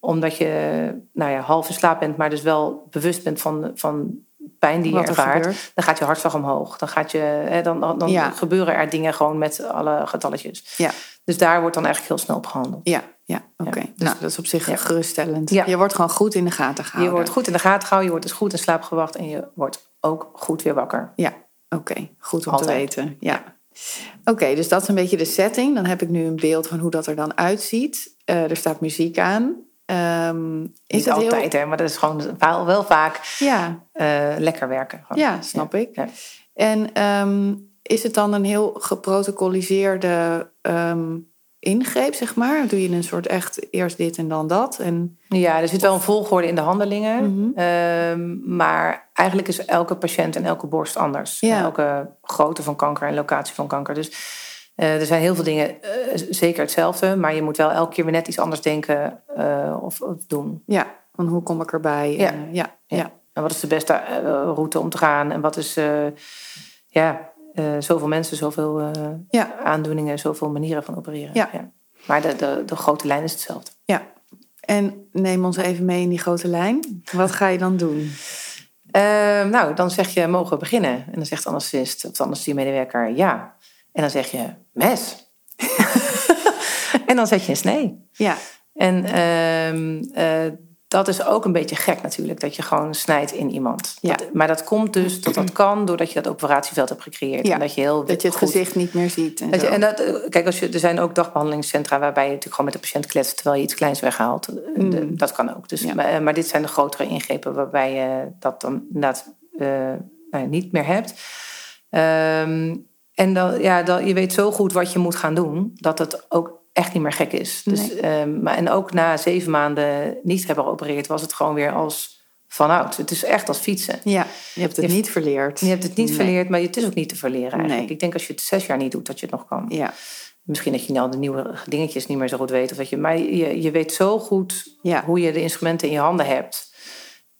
omdat je nou ja, half in slaap bent, maar dus wel bewust bent van, van pijn die je
Wat er
ervaart, dan gaat je hartslag omhoog. Dan, gaat je, hè, dan, dan
Ja.
gebeuren er dingen gewoon met alle getalletjes.
Ja.
Dus daar wordt dan eigenlijk heel snel op gehandeld.
Ja, ja, oké.
Ja, dus-
nou, dat is op zich
ja.
geruststellend.
Ja.
Je wordt gewoon goed in de gaten gehouden.
Je wordt goed in de gaten gehouden, je wordt dus goed in slaap gewacht en je wordt ook goed weer wakker.
Ja, oké. Goed om
Altijd.
te weten. Ja. Oké, dus dat is een beetje de setting. Dan heb ik nu een beeld van hoe dat er dan uitziet. Eh, er staat muziek aan. Ehm, is
Niet
heel-
altijd, hè, maar dat is gewoon wel, vaak
Ja,
eh, lekker werken. Gewoon.
ja, snap ik.
Ja.
En ehm, is het dan een heel geprotocoliseerde ehm, ingreep, zeg maar? Doe je een soort echt eerst dit en dan dat? En,
Ja, er zit wel een volgorde in de handelingen.
Mhm.
Ehm, maar eigenlijk is elke patiënt en elke borst anders.
Ja.
Elke grootte van kanker en locatie van kanker. Dus eh, er zijn heel veel dingen eh, zeker hetzelfde. Maar je moet wel elke keer weer net iets anders denken eh, of, of doen.
ja, van hoe kom ik erbij?
Ja.
En, ja, ja.
Ja. En wat is de beste route om te gaan? En wat is... ja, eh, zoveel mensen, zoveel
Ja.
aandoeningen... zoveel manieren van opereren.
Ja.
Maar de, de, de grote lijn is hetzelfde.
ja. En neem ons even mee in die grote lijn. Wat ga je dan doen?
Ehm, nou, dan zeg je, mogen we beginnen? En dan zegt de anesthesist of de anesthesiemedewerker ja. En dan zeg je, mes. en dan zet je een snee.
Ja,
En ehm, eh, dat is ook een beetje gek natuurlijk, dat je gewoon snijdt in iemand.
Ja.
Dat- maar dat komt dus, dat dat kan, doordat je dat operatieveld hebt gecreëerd.
Ja,
En dat je heel
dat je het
goed-
gezicht niet meer ziet. En
dat je- en dat, eh, kijk, als je, er zijn ook dagbehandelingscentra waarbij je natuurlijk gewoon met de patiënt kletst terwijl je iets kleins weghaalt. Eh, de-
Mm.
dat kan ook. Dus,
Ja.
maar, eh, maar dit zijn de grotere ingrepen waarbij je dat dan inderdaad nou niet meer hebt. Ehm, en dan, ja, dan, je weet zo goed wat je moet gaan doen, dat het ook echt niet meer gek is. Dus,
Nee.
ehm, maar, en ook na zeven maanden niet hebben geopereerd, was het gewoon weer als vanouds. Het is echt als fietsen.
Ja, je hebt het
Je-
niet verleerd.
Je hebt het niet
Nee.
verleerd, maar het is ook niet te verleren eigenlijk.
Nee.
Ik denk als je het zes jaar niet doet, dat je het nog kan.
Ja,
Misschien dat je nou de nieuwe dingetjes niet meer zo goed weet. Of dat je, maar je, je weet zo goed
Ja.
hoe je de instrumenten in je handen hebt.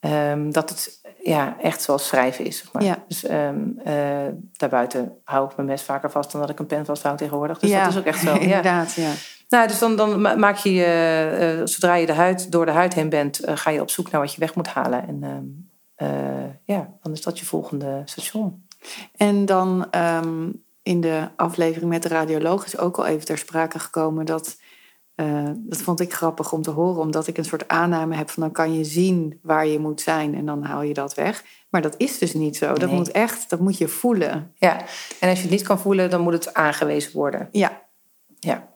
ehm, dat het ja, echt zoals schrijven is. Zeg maar.
Ja.
Dus ehm, eh, daarbuiten hou ik mijn mes vaker vast dan dat ik een pen vasthoud tegenwoordig. Dus
ja.
dat is ook echt zo. ja.
Inderdaad, ja.
Nou, dus dan, dan ma- maak je, eh, zodra je de huid, door de huid heen bent, ga je op zoek naar wat je weg moet halen. En ehm, eh, ja, dan is dat je volgende station.
En dan ehm, in de aflevering met de radioloog is ook al even ter sprake gekomen dat. Eh, dat vond ik grappig om te horen, omdat ik een soort aanname heb van dan kan je zien waar je moet zijn en dan haal je dat weg. Maar dat is dus niet zo. Dat
Nee.
moet echt, dat moet je voelen.
Ja, en als je het niet kan voelen, dan moet het aangewezen worden.
Ja.
Ja.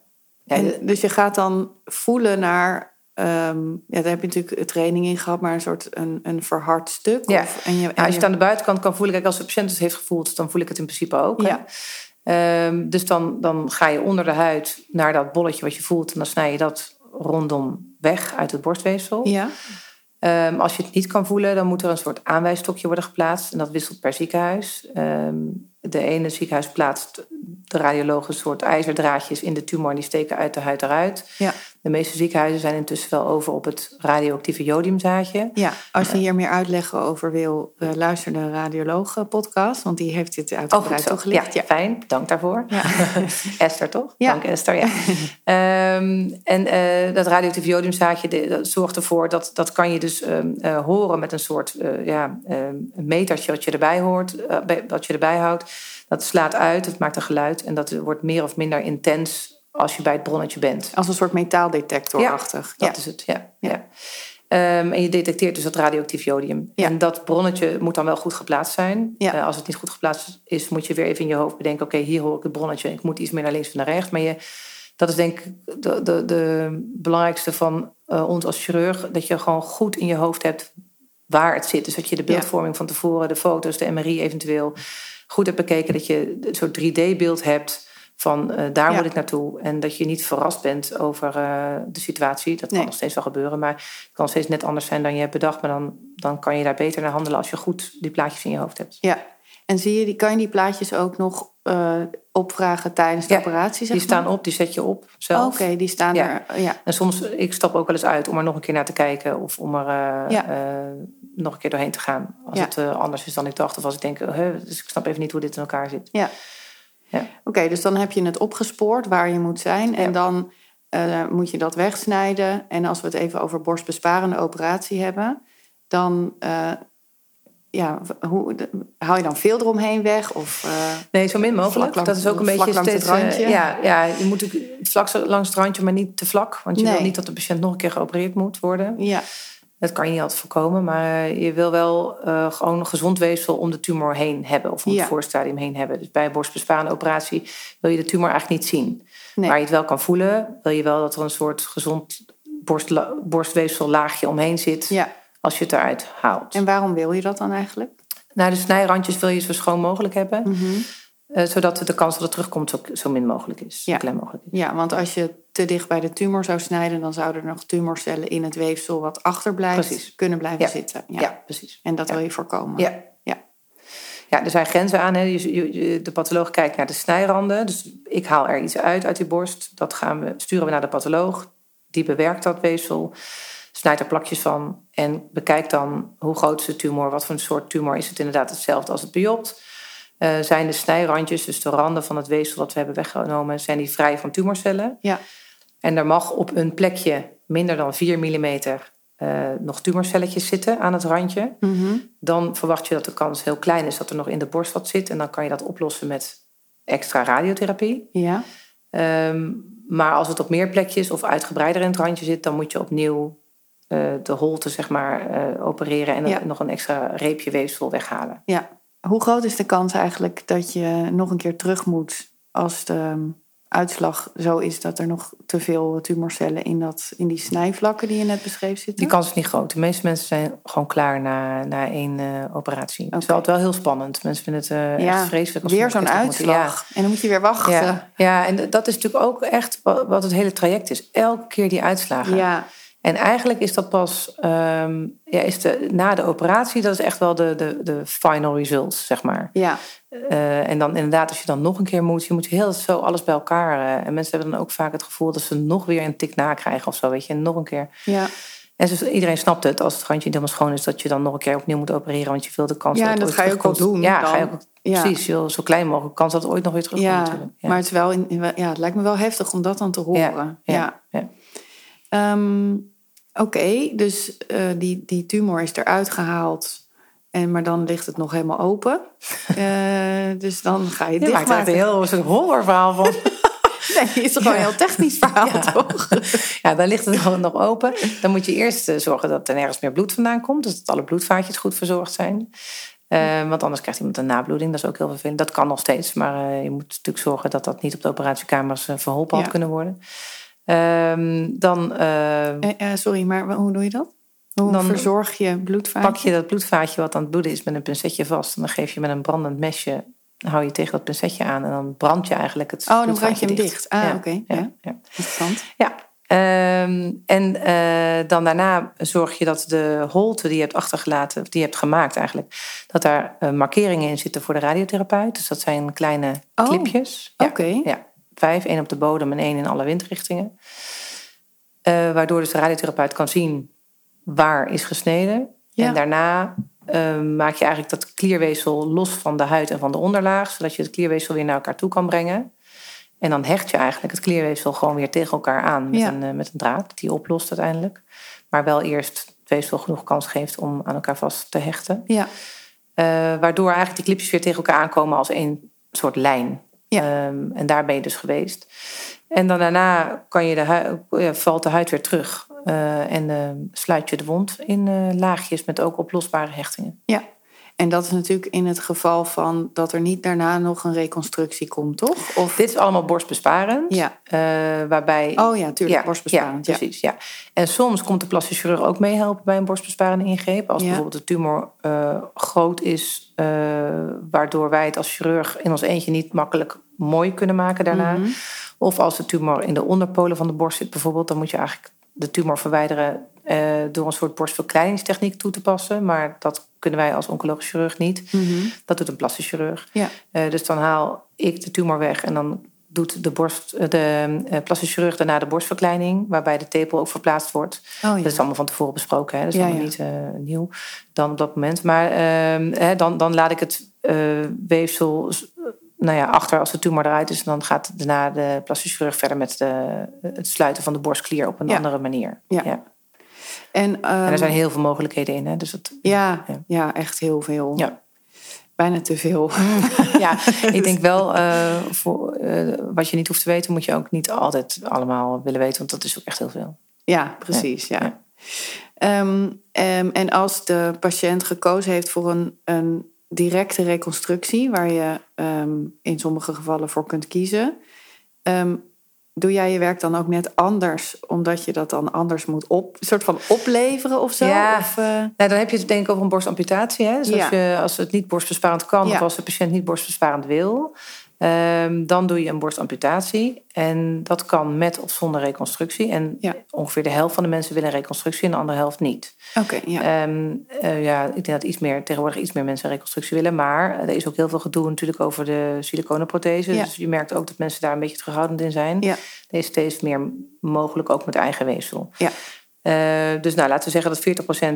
Ja,
En, dus je gaat dan voelen naar. ehm, ja, daar heb je natuurlijk training in gehad, maar een soort een, een verhard stuk.
Ja.
Of, en je, en
Nou, als je het aan de buitenkant kan voelen, kijk, als de patiënt het heeft gevoeld, dan voel ik het in principe ook. hè. Ehm, dus dan, dan ga je onder de huid naar dat bolletje wat je voelt, en dan snij je dat rondom weg uit het borstweefsel.
ja,
Ehm, als je het niet kan voelen, dan moet er een soort aanwijsstokje worden geplaatst. En dat wisselt per ziekenhuis. Ehm, de ene ziekenhuis plaatst de radiologen een soort ijzerdraadjes in de tumor en die steken uit de huid eruit.
Ja.
De meeste ziekenhuizen zijn intussen wel over op het radioactieve jodiumzaadje.
Ja, als je hier meer uitleg over wil, uh, luister de radiologen podcast, want die heeft dit uitgebreid
oh, toegelicht. Ja, ja, fijn. Dank daarvoor. Ja. Esther, toch?
Ja.
Dank Esther, ja. um, en uh, dat radioactieve jodiumzaadje de, dat zorgt ervoor dat, dat kan je dus um, uh, horen met een soort ja, um, metertje wat je erbij hoort, wat je erbij houdt. Dat slaat uit, het maakt een geluid en dat wordt meer of minder intens als je bij het bronnetje bent.
Als een soort metaaldetectorachtig.
Ja, dat is het, ja. ja. Um, en je detecteert dus dat radioactief jodium.
Ja.
En dat bronnetje moet dan wel goed geplaatst zijn.
Ja.
Uh, als het niet goed geplaatst is, moet je weer even in je hoofd bedenken... oké, okay, hier hoor ik het bronnetje, ik moet iets meer naar links of naar rechts. Maar je, dat is denk ik de, de, de belangrijkste van uh, ons als chirurg... dat je gewoon goed in je hoofd hebt waar het zit. Dus dat je de beeldvorming van tevoren, de foto's, de MRI eventueel... goed hebt bekeken, dat je een soort 3D-beeld hebt van uh, daar
Ja.
moet ik naartoe. En dat je niet verrast bent over uh, de situatie. Dat kan
Nee.
nog steeds wel gebeuren. Maar het kan steeds net anders zijn dan je hebt bedacht. Maar dan, dan kan je daar beter naar handelen als je goed die plaatjes in je hoofd hebt.
Ja. En zie je, die, kan je die plaatjes ook nog eh, opvragen tijdens de
Ja,
operatie? Zeg
Die staan op, die zet je op zelf.
Oké, die staan
Ja.
er. Ja.
En soms, ik stap ook wel eens uit om er nog een keer naar te kijken. Of om er eh,
Ja.
eh, nog een keer doorheen te gaan. Als het anders is dan ik dacht. Of als ik denk, dus ik snap even niet hoe dit in elkaar zit.
Ja.
Ja.
Oké, dus dan heb je het opgespoord waar je moet zijn. En dan moet je dat wegsnijden. En als we het even over borstbesparende operatie hebben, dan ja, hoe, haal je dan veel eromheen weg? Of, eh,
Nee, zo min mogelijk. Dat is ook een beetje
langs het
steeds... eh,
randje.
ja, ja, je moet vlak langs het randje, maar niet te vlak. Want je
Nee.
wil niet dat de patiënt nog een keer geopereerd moet worden.
ja,
Dat kan je niet altijd voorkomen. Maar je wil wel eh, gewoon een gezond weefsel om de tumor heen hebben. Of om
Ja.
het voorstadium heen hebben. Dus bij een borstbesparende operatie wil je de tumor eigenlijk niet zien.
nee.
Waar je het wel kan voelen, wil je wel dat er een soort gezond borstla- borstweefsellaagje omheen zit.
ja.
Als je het eruit haalt.
En waarom wil je dat dan eigenlijk?
Nou, de snijrandjes wil je zo schoon mogelijk hebben.
Mhm.
eh, zodat de kans dat het terugkomt zo, zo min mogelijk is.
Ja.
Klein mogelijk is.
Ja, want als je te dicht bij de tumor zou snijden, dan zouden er nog tumorcellen in het weefsel wat achterblijft
Precies.
kunnen blijven
Ja.
zitten. Ja.
Ja, precies.
En dat wil je voorkomen.
Ja.
Ja.
Ja, er zijn grenzen aan. Hè. De patholoog kijkt naar de snijranden. Dus ik haal er iets uit uit die borst. Dat gaan we, sturen we naar de patholoog. Die bewerkt dat weefsel. Snijdt er plakjes van. En bekijkt dan hoe groot is de tumor. Wat voor een soort tumor is het inderdaad hetzelfde als het biopt. Eh, zijn de snijrandjes, dus de randen van het weefsel dat we hebben weggenomen... zijn die vrij van tumorcellen.
Ja.
En er mag op een plekje minder dan 4 mm... eh, nog tumorcelletjes zitten aan het randje
Mhm.
dan verwacht je dat de kans heel klein is dat er nog in de borst wat zit. En dan kan je dat oplossen met extra radiotherapie.
ja.
Ehm, maar als het op meer plekjes of uitgebreider in het randje zit, dan moet je opnieuw de holte zeg maar, eh, opereren en
Ja.
nog een extra reepje weefsel weghalen.
Ja. Hoe groot is de kans eigenlijk dat je nog een keer terug moet als de um, uitslag zo is dat er nog te veel tumorcellen in, dat, in die snijvlakken die je net beschreef zitten?
Die kans is niet groot. De meeste mensen zijn gewoon klaar na, na één eh, operatie. Het is altijd wel heel spannend. Mensen vinden het eh,
Ja,
echt vreselijk. Als ze
Weer zo'n.
Ja.
uitslag. En dan moet je weer wachten.
Ja, ja, en dat is natuurlijk ook echt wat wat het hele traject is. Elke keer die uitslagen.
ja.
En eigenlijk is dat pas ehm, ja, is de, na de operatie, dat is echt wel de, de, de final results, zeg maar.
ja.
Eh, en dan inderdaad, als je dan nog een keer moet, je moet heel zo alles bij elkaar. eh, en mensen hebben dan ook vaak het gevoel dat ze nog weer een tik nakrijgen of zo, weet je, en nog een keer.
ja.
En dus iedereen snapt het als het randje niet helemaal schoon is, dat je dan nog een keer opnieuw moet opereren, want je wil de kans
Ja,
dat
en
het
dat
ooit
ga je ook wel doen
Ja,
dan.
ga je ook,
Ja.
precies. Je wil zo klein mogelijk kans dat het ooit nog weer terugkomt. Ja,
maar het, is wel in, in- ja, het lijkt me wel heftig om dat dan te horen.
ja,
Ja.
Ja.
Ehm, Oké, dus eh, die, die tumor is eruit gehaald. En, maar dan ligt het nog helemaal open. Eh, dus dan ga je het
maakt een
dichtmaken.
heel soort horrorverhaal van.
Nee, het is toch gewoon een heel technisch verhaal,
Ja.
toch?
Ja, dan ligt het nog open. Dan moet je eerst eh, zorgen dat er nergens meer bloed vandaan komt. Dus dat alle bloedvaatjes goed verzorgd zijn. Want anders krijgt iemand een nabloeding. Dat is ook heel vervelend. Dat kan nog steeds. Maar je moet natuurlijk zorgen dat dat niet op de operatiekamers verholpen had
Ja.
kunnen worden. Ehm, dan eh,
Eh, eh, sorry, maar hoe doe je dat? Hoe
Dan
verzorg je bloedvaatje?
pak je dat bloedvaatje wat aan het bloeden is met een pincetje vast. En dan geef je met een brandend mesje, hou je tegen dat pincetje aan. En dan brand je eigenlijk het
Oh, dan brand je hem dicht. Ah,
Ja,
oké.
Ja,
Ja.
ja.
Interessant.
Ja, Ehm, en eh, dan daarna zorg je dat de holte die je hebt achtergelaten, of die je hebt gemaakt eigenlijk, dat daar markeringen in zitten voor de radiotherapeut. Dus dat zijn kleine
Oh,
clipjes.
Oké.
ja, vijf, één op de bodem en één in alle windrichtingen. Eh, waardoor dus de radiotherapeut kan zien waar is gesneden.
Ja.
En daarna eh, maak je eigenlijk dat klierweefsel los van de huid en van de onderlaag, zodat je het klierweefsel weer naar elkaar toe kan brengen. En dan hecht je eigenlijk het klierweefsel gewoon weer tegen elkaar aan met,
Ja.
een, eh, met een draad die oplost uiteindelijk. Maar wel eerst het weefsel genoeg kans geeft om aan elkaar vast te hechten.
Ja.
Eh, waardoor eigenlijk die clipjes weer tegen elkaar aankomen als één soort lijn.
Ja.
Ehm, en daar ben je dus geweest. En dan daarna kan je de hui- ja, valt de huid weer terug. Eh, en eh, sluit je de wond in eh, laagjes met ook oplosbare hechtingen.
ja. En dat is natuurlijk in het geval van dat er niet daarna nog een reconstructie komt, toch? Of...
Dit is allemaal borstbesparend.
Ja.
eh, waarbij
Oh ja, tuurlijk, borstbesparend.
Ja, precies. Ja. En soms komt de plastisch chirurg ook meehelpen bij een borstbesparende ingreep. Als
Ja.
bijvoorbeeld de tumor eh, groot is, eh, waardoor wij het als chirurg in ons eentje niet makkelijk mooi kunnen maken daarna.
Mhm.
Of als de tumor in de onderpolen van de borst zit bijvoorbeeld, dan moet je eigenlijk de tumor verwijderen eh, door een soort borstverkleiningstechniek toe te passen. Maar dat kunnen wij als oncologisch chirurg niet.
Mhm.
Dat doet een plastisch chirurg.
Ja.
Eh, dus dan haal ik de tumor weg en dan doet de, borst, eh, de plastisch chirurg daarna de borstverkleining, waarbij de tepel ook verplaatst wordt.
Oh, ja.
Dat is allemaal van tevoren besproken, hè? dat is
Ja,
allemaal niet nieuw dan op dat moment. Maar ehm, hè, dan, dan laat ik het weefsel nou ja, achter als de tumor eruit is. En dan gaat daarna de plastisch chirurg verder met de, het sluiten van de borstklier op een andere manier.
Ja. En, ehm,
En er zijn heel veel mogelijkheden in. Hè? Dus dat,
ja,
Ja.
ja. echt heel veel.
Ja.
Bijna te veel.
ja, ik denk wel, eh, voor, eh, wat je niet hoeft te weten, moet je ook niet altijd allemaal willen weten, want dat is ook echt heel veel.
Ja, precies. Ja.
Ja.
Ehm, ehm, en als de patiënt gekozen heeft voor een, een directe reconstructie, waar je ehm, in sommige gevallen voor kunt kiezen, ehm, doe jij je werk dan ook net anders, omdat je dat dan anders moet op, soort van opleveren of zo?
Ja.
Of, eh,
Nou, dan heb je het denk ik over een borstamputatie. Hè? Dus als,
Ja.
je, als het niet borstbesparend kan
Ja.
of als de patiënt niet borstbesparend wil, ehm, dan doe je een borstamputatie. En dat kan met of zonder reconstructie. En
Ja.
ongeveer de helft van de mensen willen reconstructie en de andere helft niet.
Oké, ja.
Ehm, eh, ja, ik denk dat iets meer, tegenwoordig iets meer mensen reconstructie willen. Maar er is ook heel veel gedoe natuurlijk over de siliconenprothese.
Ja.
Dus je merkt ook dat mensen daar een beetje terughoudend in zijn.
Ja.
Er is steeds meer mogelijk, ook met eigen weefsel.
Ja.
Eh, dus nou, laten we zeggen dat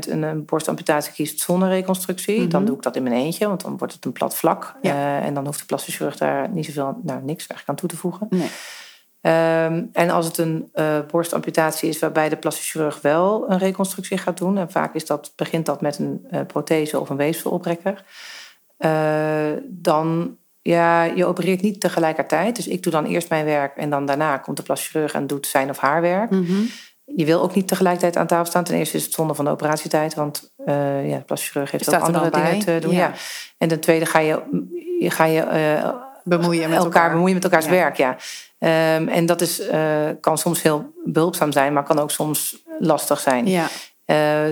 40% een, een borstamputatie kiest zonder reconstructie.
Mhm.
Dan doe ik dat in mijn eentje, want dan wordt het een plat vlak.
Ja.
Eh, en dan hoeft de plastisch chirurg daar niet zoveel, nou niks eigenlijk aan toe te voegen.
Nee.
Ehm, en als het een eh, borstamputatie is waarbij de plastisch chirurg wel een reconstructie gaat doen, en vaak is dat, begint dat met een prothese of een weefselopbrekker, eh, dan ja, je opereert niet tegelijkertijd. Dus ik doe dan eerst mijn werk en dan daarna komt de plastisch chirurg en doet zijn of haar werk.
Mhm.
Je wil ook niet tegelijkertijd aan tafel staan. Ten eerste is het zonde van de operatietijd, want eh ja, de chirurg heeft ook
er
andere dingen te doen.
Ja.
Ja. En ten tweede ga je, je, ga je eh,
Bemoeien met
elkaar,
elkaar.
bemoeien met elkaars
Ja.
werk. Ja. Ehm, en dat is, eh, kan soms heel behulpzaam zijn, maar kan ook soms lastig zijn.
Ja,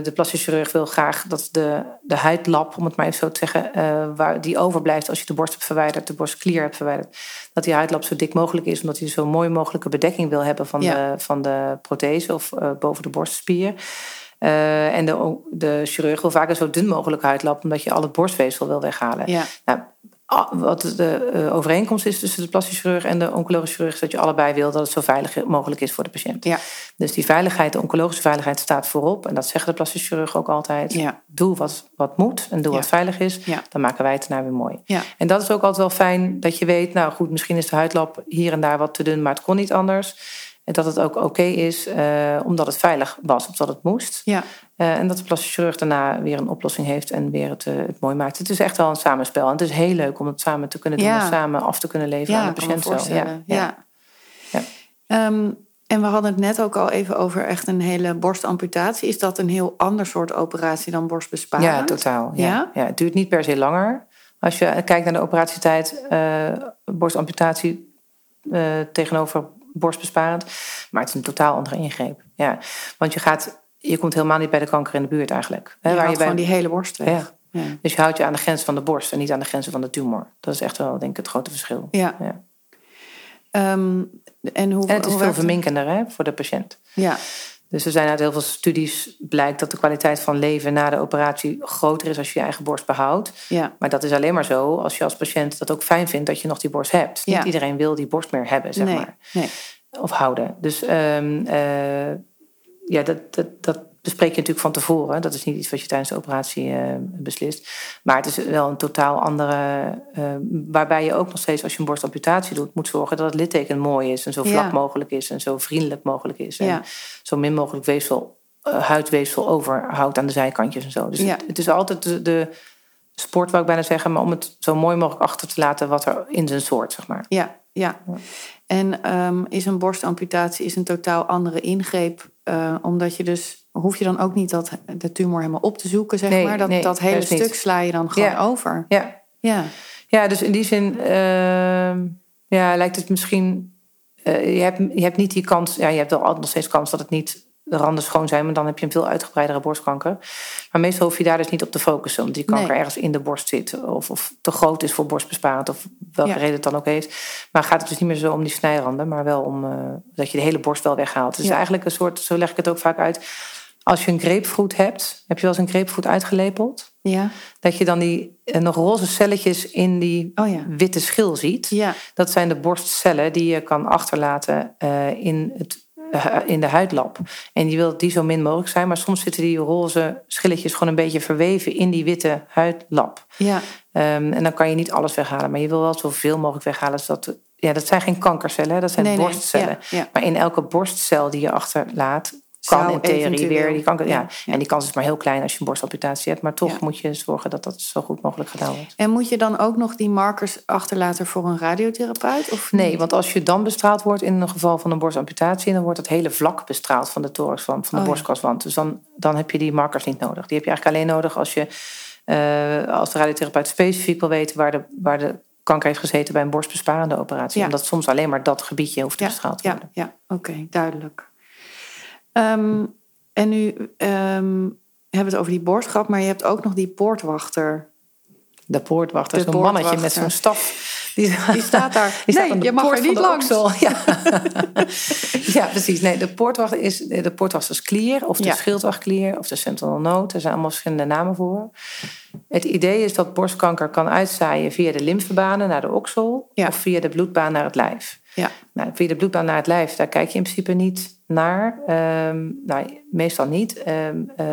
de plastisch chirurg wil graag dat de, de huidlap, om het maar even zo te zeggen, eh, waar die overblijft als je de borst hebt verwijderd, de borstklier hebt verwijderd, dat die huidlap zo dik mogelijk is, omdat hij zo mooi mogelijke bedekking wil hebben van,
Ja.
de, van de prothese of eh, boven de borstspier. Eh, en de, de chirurg wil vaak een zo dun mogelijke huidlap, omdat je al het borstweefsel wil weghalen.
ja.
Nou, wat de eh, overeenkomst is tussen de plastisch chirurg en de oncologische chirurg, is dat je allebei wil dat het zo veilig mogelijk is voor de patiënt.
Ja.
Dus die veiligheid, de oncologische veiligheid staat voorop. En dat zeggen de plastisch chirurg ook altijd.
Ja.
Doe wat, wat moet en doe
Ja.
wat veilig is.
Ja.
Dan maken wij het daarna weer mooi.
Ja.
En dat is ook altijd wel fijn dat je weet, nou goed, misschien is de huidlap hier en daar wat te dun, maar het kon niet anders. En dat het ook oké is, eh, omdat het veilig was, of dat het moest.
Ja.
Eh, en dat de plastisch chirurg daarna weer een oplossing heeft en weer het, eh, het mooi maakt. Het is echt wel een samenspel. En het is heel leuk om het samen te kunnen doen
Ja.
en samen af te kunnen leveren
Ja,
aan de patiënt. zelf.
Ja.
Ja.
Ehm, en we hadden het net ook al even over echt een hele borstamputatie. Is dat een heel ander soort operatie dan borstbesparend?
Ja, totaal. Ja.
Ja?
Het duurt niet per se langer. Als je kijkt naar de operatietijd, borstamputatie tegenover borstbesparend. Maar het is een totaal andere ingreep. Ja. Want je, gaat, je komt helemaal niet bij de kanker in de buurt eigenlijk. Hè,
Je
waar je bij,
gewoon die hele borst weg.
Ja.
Ja.
Dus je houdt je aan de grens van de borst en niet aan de grenzen van de tumor. Dat is echt wel, denk ik, het grote verschil.
Ja.
Ja.
Ehm, en, hoe,
En het is
hoe
veel verminkender hè, voor de patiënt.
Ja,
Dus er zijn uit heel veel studies blijkt dat de kwaliteit van leven na de operatie groter is als je je eigen borst behoudt.
ja,
Maar dat is alleen maar zo als je als patiënt dat ook fijn vindt dat je nog die borst hebt.
Ja.
Niet iedereen wil die borst meer hebben, zeg
nee,
maar.
nee.
Of houden. Dus ehm, eh, ja, dat, dat, dat bespreek je natuurlijk van tevoren. Dat is niet iets wat je tijdens de operatie eh, beslist. Maar het is wel een totaal andere... eh, waarbij je ook nog steeds, als je een borstamputatie doet... moet zorgen dat het litteken mooi is en zo vlak
Ja.
mogelijk is... en zo vriendelijk mogelijk is. En
Ja.
zo min mogelijk weefsel, eh, huidweefsel overhoudt aan de zijkantjes en zo. Dus
Ja.
het, het is altijd de, de sport, wou ik bijna zeggen... maar om het zo mooi mogelijk achter te laten wat er in zijn soort, zeg maar.
Ja, ja. En ehm, is een borstamputatie is een totaal andere ingreep, omdat je dus hoef je dan ook niet dat de tumor helemaal op te zoeken, zeg
Nee,
maar. Dat,
nee,
dat hele
niet.
stuk sla je dan gewoon
Ja.
over.
Ja,
Ja,
Ja, dus in die zin ehm, ja, lijkt het misschien. eh, je, hebt, je hebt niet die kans. Ja, je hebt wel altijd nog steeds kans dat het niet de randen schoon zijn, maar dan heb je een veel uitgebreidere borstkanker. Maar meestal hoef je daar dus niet op te focussen, omdat die kanker
Nee.
ergens in de borst zit, of, of te groot is voor borstbesparend, of welke
Ja.
reden het dan ook heeft. Maar gaat het dus niet meer zo om die snijranden, maar wel om eh, dat je de hele borst wel weghaalt.
Ja.
eigenlijk een soort, zo leg ik het ook vaak uit. Als je een grapefruit hebt, heb je wel eens een grapefruit uitgelepeld?
ja,
Dat je dan die eh, nog roze celletjes in die
oh ja.
witte schil ziet.
Ja,
Dat zijn de borstcellen die je kan achterlaten eh, in, het, eh, in de huidlap. En je wilt die zo min mogelijk zijn, maar soms zitten die roze schilletjes gewoon een beetje verweven in die witte huidlap.
ja,
Ehm, en dan kan je niet alles weghalen, maar je wil wel zoveel mogelijk weghalen. Zodat, ja, dat zijn geen kankercellen, dat zijn
Nee, nee,
borstcellen.
ja, ja.
Maar in elke borstcel die je achterlaat, kan in theorie weer die kanker. Ja. En die kans is maar heel klein als je een borstamputatie hebt. Maar toch
Ja.
moet je zorgen dat dat zo goed mogelijk gedaan wordt.
En moet je dan ook nog die markers achterlaten voor een radiotherapeut? Of
Nee, want als je dan bestraald wordt in een geval van een borstamputatie, dan wordt het hele vlak bestraald van de thoraxwand, van de
Oh
borstkaswand. Dus dan, dan heb je die markers niet nodig. Die heb je eigenlijk alleen nodig als je eh, als de radiotherapeut specifiek wil weten waar de, waar de kanker heeft gezeten bij een borstbesparende operatie.
Ja.
Omdat soms alleen maar dat gebiedje hoeft te bestraald te
ja,
worden.
ja oké, duidelijk. Ehm, en nu ehm, hebben we het over die borst gehad, maar je hebt ook nog die poortwachter.
De poortwachter is zo'n mannetje met zo'n staf. Die,
Die staat daar.
Die staat
nee, je mag er niet langs.
Ja. ja, precies. Nee, de poortwachter is de poortwachtersklier of de
Ja.
schildwachtklier of de sentinel node. Er zijn allemaal verschillende namen voor. Het idee is dat borstkanker kan uitzaaien via de lymfebanen naar de oksel
Ja.
of via de bloedbaan naar het lijf.
Ja,
Nou, via de bloedbaan naar het lijf, daar kijk je in principe niet naar. Ehm, nou, meestal niet. Ehm, eh,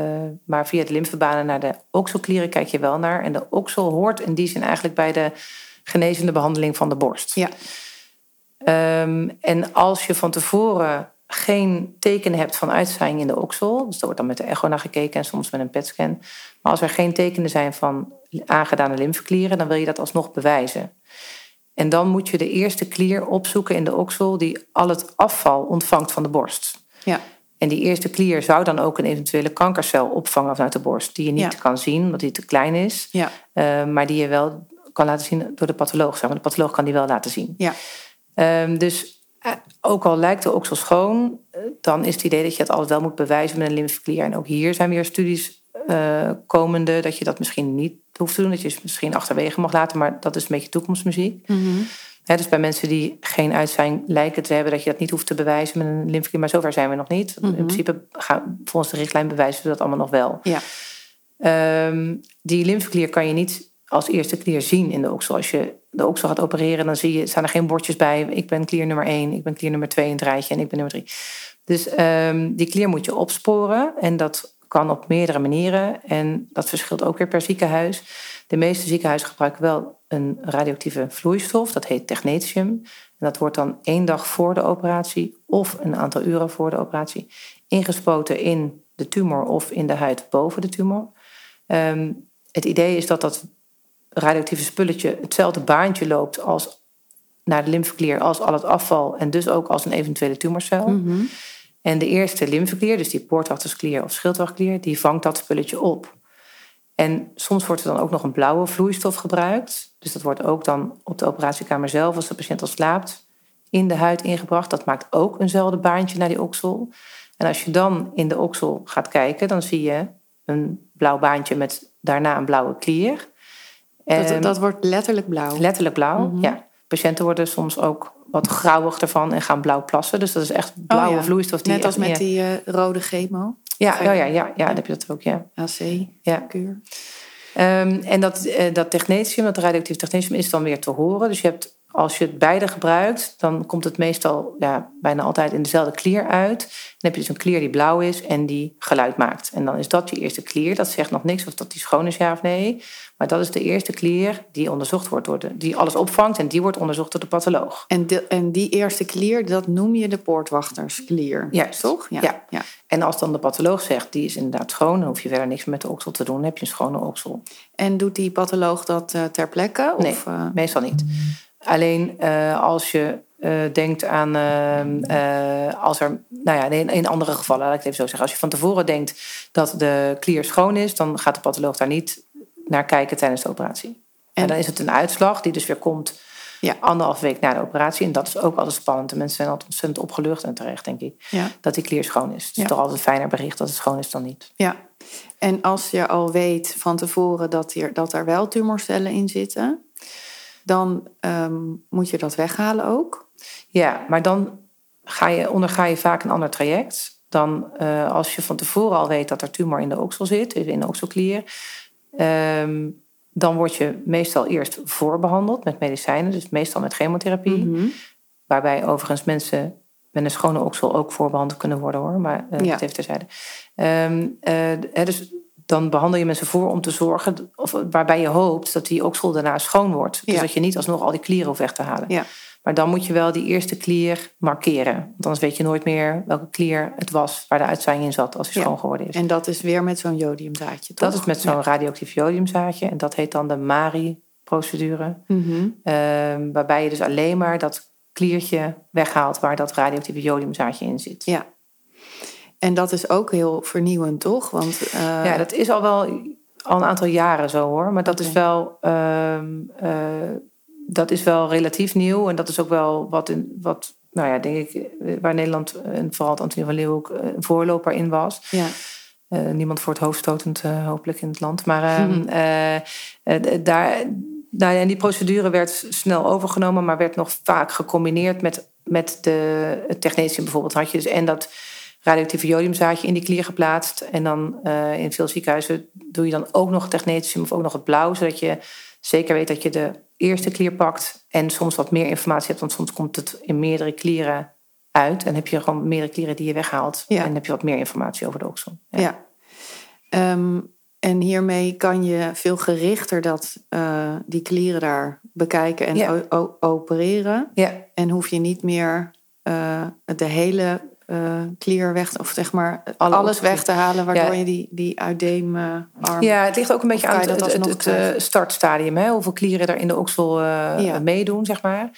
maar via de lymfebanen naar de okselklieren kijk je wel naar. En de oksel hoort in die zin eigenlijk bij de genezende behandeling van de borst.
ja,
Ehm, en als je van tevoren geen tekenen hebt van uitzaaiing in de oksel, dus daar wordt dan met de echo naar gekeken en soms met een PET-scan. Maar als er geen tekenen zijn van aangedane lymfeklieren, dan wil je dat alsnog bewijzen. En dan moet je de eerste klier opzoeken in de oksel die al het afval ontvangt van de borst.
ja,
En die eerste klier zou dan ook een eventuele kankercel opvangen vanuit de borst, die je niet
Ja.
kan zien, omdat die te klein is,
ja,
eh, maar die je wel kan laten zien door de patholoog. Zeg maar. De patholoog kan die wel laten zien.
ja,
Ehm, dus eh, ook al lijkt de oksel schoon, eh, dan is het idee dat je het altijd wel moet bewijzen met een lymfeklier. En ook hier zijn weer studies komende dat je dat misschien niet hoeft te doen. Dat je het misschien achterwege mag laten, maar dat is een beetje toekomstmuziek.
Mhm.
Dus bij mensen die geen uitzijn lijken te hebben, dat je dat niet hoeft te bewijzen met een lymfeklier. Maar zover zijn we nog niet.
Mhm.
In principe, gaan, volgens de richtlijn bewijzen we dat allemaal nog wel.
ja,
Ehm, die lymfeklier kan je niet als eerste klier zien in de oksel. Als je de oksel gaat opereren, dan zie je, staan er geen bordjes bij. Ik ben klier nummer 1, ik ben klier nummer 2 in het rijtje en ik ben nummer 3. Dus ehm, die klier moet je opsporen en dat kan op meerdere manieren. En dat verschilt ook weer per ziekenhuis. De meeste ziekenhuizen gebruiken wel een radioactieve vloeistof, dat heet technetium. En dat wordt dan één dag voor de operatie of een aantal uren voor de operatie ingespoten in de tumor of in de huid boven de tumor. Ehm, het idee is dat dat radioactieve spulletje hetzelfde baantje loopt als naar de lymfeklier als al het afval en dus ook als een eventuele tumorcel.
Mhm.
En de eerste lymfeklier, dus die poortwachtersklier of schildwachtklier, die vangt dat spulletje op. En soms wordt er dan ook nog een blauwe vloeistof gebruikt. Dus dat wordt ook dan op de operatiekamer zelf, als de patiënt al slaapt, in de huid ingebracht. Dat maakt ook eenzelfde baantje naar die oksel. En als je dan in de oksel gaat kijken, dan zie je een blauw baantje met daarna een blauwe klier.
Dat, dat wordt letterlijk blauw.
Letterlijk blauw,
Mhm.
ja. Patiënten worden soms ook wat grauwig ervan en gaan blauw plassen. Dus dat is echt blauwe
Oh ja.
vloeistof. Die
Net als met die eh, rode chemo.
Ja, ja, ja, ja, ja, dan heb je dat ook, ja.
AC-kuur.
ja. Ehm, en dat, eh, dat technetium, dat radioactief technetium, is dan weer te horen. Dus je hebt, als je het beide gebruikt, dan komt het meestal ja, bijna altijd in dezelfde klier uit. Dan heb je dus een klier die blauw is en die geluid maakt. En dan is dat je eerste klier. Dat zegt nog niks of dat die schoon is, ja of nee. Maar dat is de eerste klier die onderzocht wordt, door de, die alles opvangt. En die wordt onderzocht door de patholoog.
En, de, en die eerste klier, dat noem je de poortwachtersklier.
Juist.
Toch?
Ja.
ja.
En als dan de patholoog zegt, die is inderdaad schoon... dan hoef je verder niks met de oksel te doen. Dan heb je een schone oksel.
En doet die patholoog dat eh, ter plekke?
Nee.
Of, eh,
Meestal niet. Alleen eh, als je eh, denkt aan, eh, als er, nou ja, in, in andere gevallen, laat ik het even zo zeggen. Als je van tevoren denkt dat de klier schoon is, dan gaat de patholoog daar niet naar kijken tijdens de operatie. En,
En-
dan is het een uitslag die dus weer komt
Ja.
anderhalf week na de operatie. En dat is ook altijd spannend. De mensen zijn altijd ontzettend opgelucht en terecht, denk ik,
ja.
dat die klier schoon is. Het is toch altijd een fijner bericht dat het schoon is dan niet.
ja. En als je al weet van tevoren dat, hier, dat er wel tumorcellen in zitten, dan ehm, moet je dat weghalen ook.
Ja, maar dan ga je, onderga je vaak een ander traject. Dan eh, als je van tevoren al weet dat er tumor in de oksel zit, in de okselklier, ehm, dan word je meestal eerst voorbehandeld met medicijnen, dus meestal met chemotherapie.
Mhm.
Waarbij overigens mensen met een schone oksel ook voorbehandeld kunnen worden hoor, maar eh
Ja.
dat even terzijde. Eh, hè, dus dan behandel je mensen voor om te zorgen, of waarbij je hoopt dat die oksel daarna schoon wordt. Dus
Ja.
dat je niet alsnog al die klieren hoeft weg te halen.
Ja.
Maar dan moet je wel die eerste klier markeren. Want anders weet je nooit meer welke klier het was waar de uitzaaiing in zat als hij
Ja.
schoon geworden is.
En dat is weer met zo'n jodiumzaadje, toch?
dat is met zo'n radioactief jodiumzaadje. En dat heet dan de MARI-procedure.
Mhm.
Ehm, waarbij je dus alleen maar dat kliertje weghaalt waar dat radioactieve jodiumzaadje in zit.
ja. En dat is ook heel vernieuwend, toch? Want eh,
Ja, dat is al wel al een aantal jaren zo hoor. Maar dat is wel. ehm, eh, dat is wel relatief nieuw. En dat is ook wel wat, in, wat nou ja, denk ik, eh, waar Nederland en vooral het Antonie van Leeuwen ook een voorloper in was.
ja.
Niemand voor het hoofd stotend, eh, hopelijk in het land. Maar d- daar, nou ja, en die procedure werd snel overgenomen, maar werd nog vaak gecombineerd met, met de, het technetium bijvoorbeeld. Had je dus en dat radioactieve jodiumzaadje in die klier geplaatst. En dan eh, in veel ziekenhuizen doe je dan ook nog technetium of ook nog het blauw, zodat je zeker weet dat je de eerste klier pakt en soms wat meer informatie hebt, want soms komt het in meerdere klieren uit. En heb je gewoon meerdere klieren die je weghaalt.
Ja.
En heb je wat meer informatie over de oksel.
Ja. Ehm, en hiermee kan je veel gerichter dat, eh, die klieren daar bekijken en
Ja.
opereren.
ja.
En hoef je niet meer eh, de hele eh, klier weg, of zeg maar
Alle
alles weg te halen, waardoor
Ja.
je die, die uitdeemarm.
Ja, het ligt ook een beetje aan het,
dat
het, eh, startstadium. Hè? Hoeveel klieren er in de oksel eh,
Ja.
meedoen, zeg maar.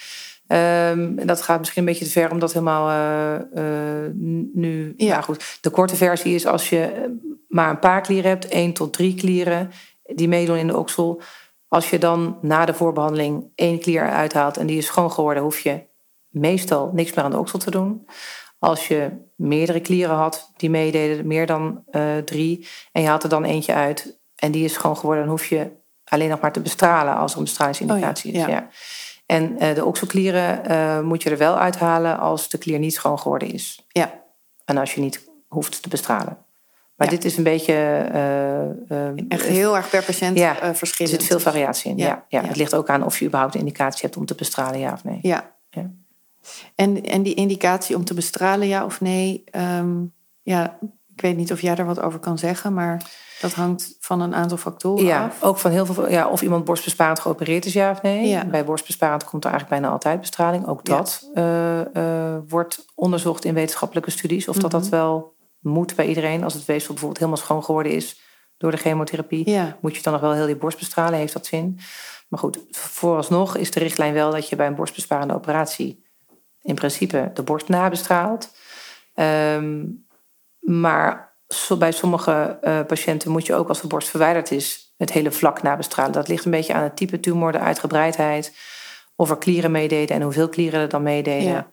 Ehm, en dat gaat misschien een beetje te ver om dat helemaal eh, eh, nu...
Ja.
Ja. goed. De korte versie is als je maar een paar klieren hebt, één tot drie klieren die meedoen in de oksel. Als je dan na de voorbehandeling één klier eruit haalt en die is schoon geworden, hoef je meestal niks meer aan de oksel te doen. Als je meerdere klieren had die meededen, meer dan eh, drie, en je haalt er dan eentje uit en die is schoon geworden, dan hoef je alleen nog maar te bestralen als er een bestralingsindicatie
Oh ja,
is.
ja.
Ja. En eh, de okselklieren eh, moet je er wel uithalen als de klier niet schoon geworden is.
Ja.
En als je niet hoeft te bestralen. Maar
Ja.
dit is een beetje.
Echt heel erg per patiënt
Ja,
eh,
er
verschillend.
zit veel variatie in.
Ja,
Ja. Ja,
ja.
Het ligt ook aan of je überhaupt een indicatie hebt om te bestralen, ja of nee.
Ja. En, en die indicatie om te bestralen, ja of nee? ehm, ja, ik weet niet of jij daar wat over kan zeggen, maar dat hangt van een aantal factoren
Ja,
af.
ook van heel veel. Ja, of iemand borstbesparend geopereerd is, ja of nee.
Ja.
Bij borstbesparend komt er eigenlijk bijna altijd bestraling. Ook
Ja.
dat eh, eh, wordt onderzocht in wetenschappelijke studies. Of dat dat
Mhm.
wel moet bij iedereen. Als het weefsel bijvoorbeeld helemaal schoon geworden is door de chemotherapie.
Ja,
Moet je dan nog wel heel die borst bestralen? Heeft dat zin? Maar goed, vooralsnog is de richtlijn wel dat je bij een borstbesparende operatie in principe de borst nabestraalt. Ehm, maar bij sommige eh, patiënten moet je ook als de borst verwijderd is het hele vlak nabestralen. Dat ligt een beetje aan het type tumor, de uitgebreidheid, of er klieren meededen en hoeveel klieren er dan meededen.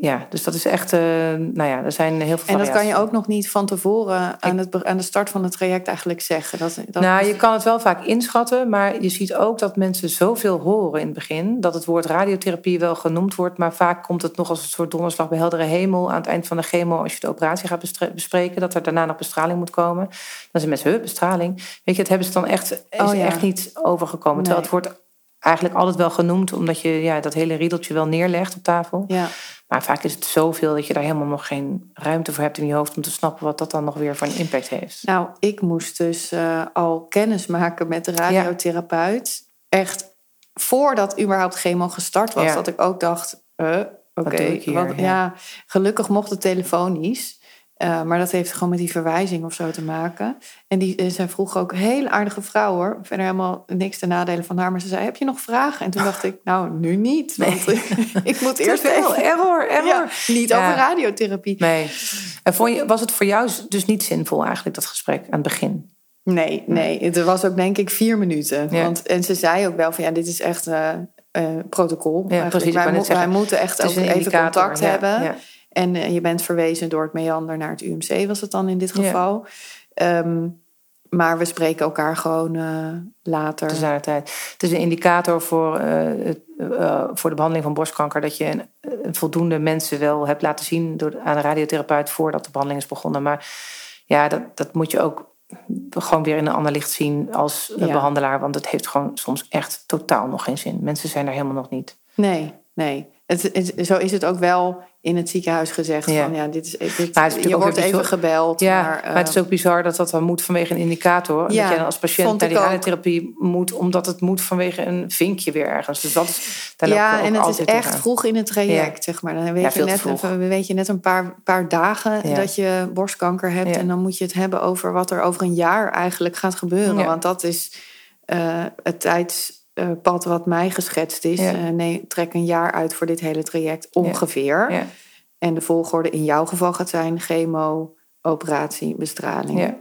Ja,
dus dat is echt, uh, nou ja, er zijn heel veel
En dat kan je ook nog niet van tevoren aan, het, aan de start van het traject eigenlijk zeggen. Dat,
dat nou, je kan het wel vaak inschatten, maar je ziet ook dat mensen zoveel horen in het begin, dat het woord radiotherapie wel genoemd wordt, maar vaak komt het nog als een soort donderslag bij heldere hemel aan het eind van de chemo, als je de operatie gaat bespreken, dat er daarna nog bestraling moet komen. Dan zijn mensen, hup, bestraling. Weet je, het hebben ze dan echt, is oh, echt niet overgekomen. Terwijl het wordt eigenlijk altijd wel genoemd, omdat je ja, dat hele riedeltje wel neerlegt op tafel. Ja. Maar vaak is het zoveel dat je daar helemaal nog geen ruimte voor hebt in je hoofd om te snappen wat dat dan nog weer voor een impact heeft.
Nou, ik moest dus uh, al kennis maken met de radiotherapeut. Echt voordat überhaupt chemo gestart was, dat ik ook dacht: uh, oké, okay, ja. gelukkig mocht het telefonisch. Uh, maar dat heeft gewoon met die verwijzing of zo te maken. En die, eh, zij vroeg ook, hele aardige vrouw hoor. Verder helemaal niks te nadelen van haar. Maar ze zei, heb je nog vragen? En toen dacht ik, nou, nu niet. Want ik moet eerst
wel. Error, error.
niet over radiotherapie.
Nee. En vond je, was het voor jou dus niet zinvol eigenlijk, dat gesprek aan het begin?
Nee, nee. Het was ook denk ik vier minuten. Want, en ze zei ook wel van, ja, dit is echt uh, protocol. Ja, precies. Wij, mo wij moeten echt ook even contact hebben. En eh, je bent verwezen door het meander naar het UMC, was het dan in dit geval. Ehm, maar we spreken elkaar gewoon uh, later.
tijd. Het is een indicator voor, uh, voor de behandeling van borstkanker dat je een, voldoende mensen wel hebt laten zien door, aan de radiotherapeut voordat de behandeling is begonnen. Maar ja, dat, dat moet je ook gewoon weer in een ander licht zien als behandelaar. Want het heeft gewoon soms echt totaal nog geen zin. Mensen zijn er helemaal nog niet.
Nee, nee. Het, zo is het ook wel in het ziekenhuis gezegd ja. van ja, dit is, dit, je wordt even gebeld.
Ja, maar, maar, het is ook bizar dat dat dan moet vanwege een indicator. Ja, dat je dan als patiënt naar die radiotherapie moet, omdat het moet vanwege een vinkje weer ergens. Dus dat is
daar Ja, en het is echt vroeg in het traject, zeg maar. Dan weet, je net, weet je net een paar, paar dagen dat je borstkanker hebt. En dan moet je het hebben over wat er over een jaar eigenlijk gaat gebeuren. Want dat is uh, het tijds uh, pad wat mij geschetst is. Ja. Uh, nee, trek een jaar uit voor dit hele traject ongeveer. Ja. En de volgorde in jouw geval gaat zijn chemo, operatie, bestraling.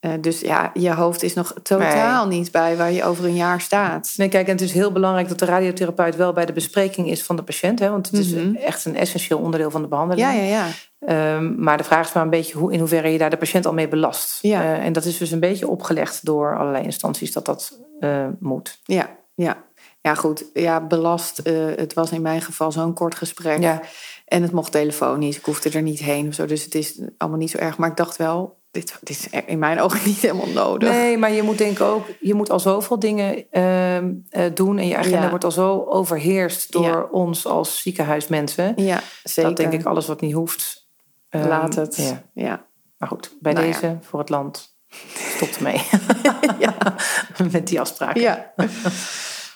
Uh, dus ja, je hoofd is nog totaal niet bij waar je over een jaar staat.
Nee, kijk, en het is heel belangrijk dat de radiotherapeut wel bij de bespreking is van de patiënt. Hè, want het is mhm. echt een essentieel onderdeel van de behandeling.
Ja, ja, ja.
Um, maar de vraag is maar een beetje hoe, in hoeverre je daar de patiënt al mee belast. Ja. en dat is dus een beetje opgelegd door allerlei instanties dat dat moet.
Ja, ja, ja goed. Ja, belast. Uh, het was in mijn geval zo'n kort gesprek. Ja. En het mocht telefonisch. Ik hoefde er niet heen of zo. Dus het is allemaal niet zo erg. Maar ik dacht wel, dit, dit is in mijn ogen niet helemaal nodig.
Nee, maar je moet denken ook, je moet al zoveel dingen uh, doen. En je agenda wordt al zo overheerst door ons als ziekenhuismensen. Ja, zeker. Dat denk ik alles wat niet hoeft.
Um, Laat het. Ja. ja.
Maar goed, bij nou deze voor het land. Stopt ermee. ja. Met die afspraken.
Ja.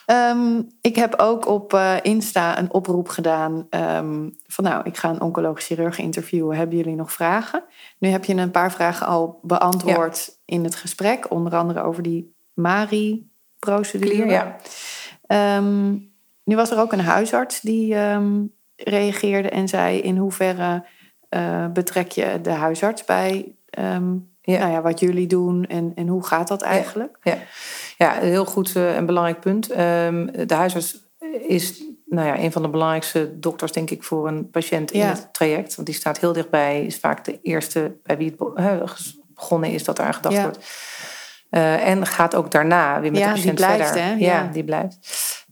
Ehm, ik heb ook op uh, Insta een oproep gedaan um, van nou, ik ga een oncologisch chirurg interviewen. Hebben jullie nog vragen? Nu heb je een paar vragen al beantwoord in het gesprek, onder andere over die MARI-procedure. Ja. Um, nu was er ook een huisarts die reageerde en zei in hoeverre uh, betrek je de huisarts bij ja. Nou ja, wat jullie doen en, en hoe gaat dat eigenlijk?
Ja, ja. heel goed uh, en belangrijk punt. Um, de huisarts is nou ja, een van de belangrijkste dokters, denk ik, voor een patiënt in het traject. Want die staat heel dichtbij, is vaak de eerste bij wie het begonnen is dat er aan gedacht wordt. Uh, en gaat ook daarna weer met de patiënt
die blijft,
verder.
Hè?
Ja. die blijft.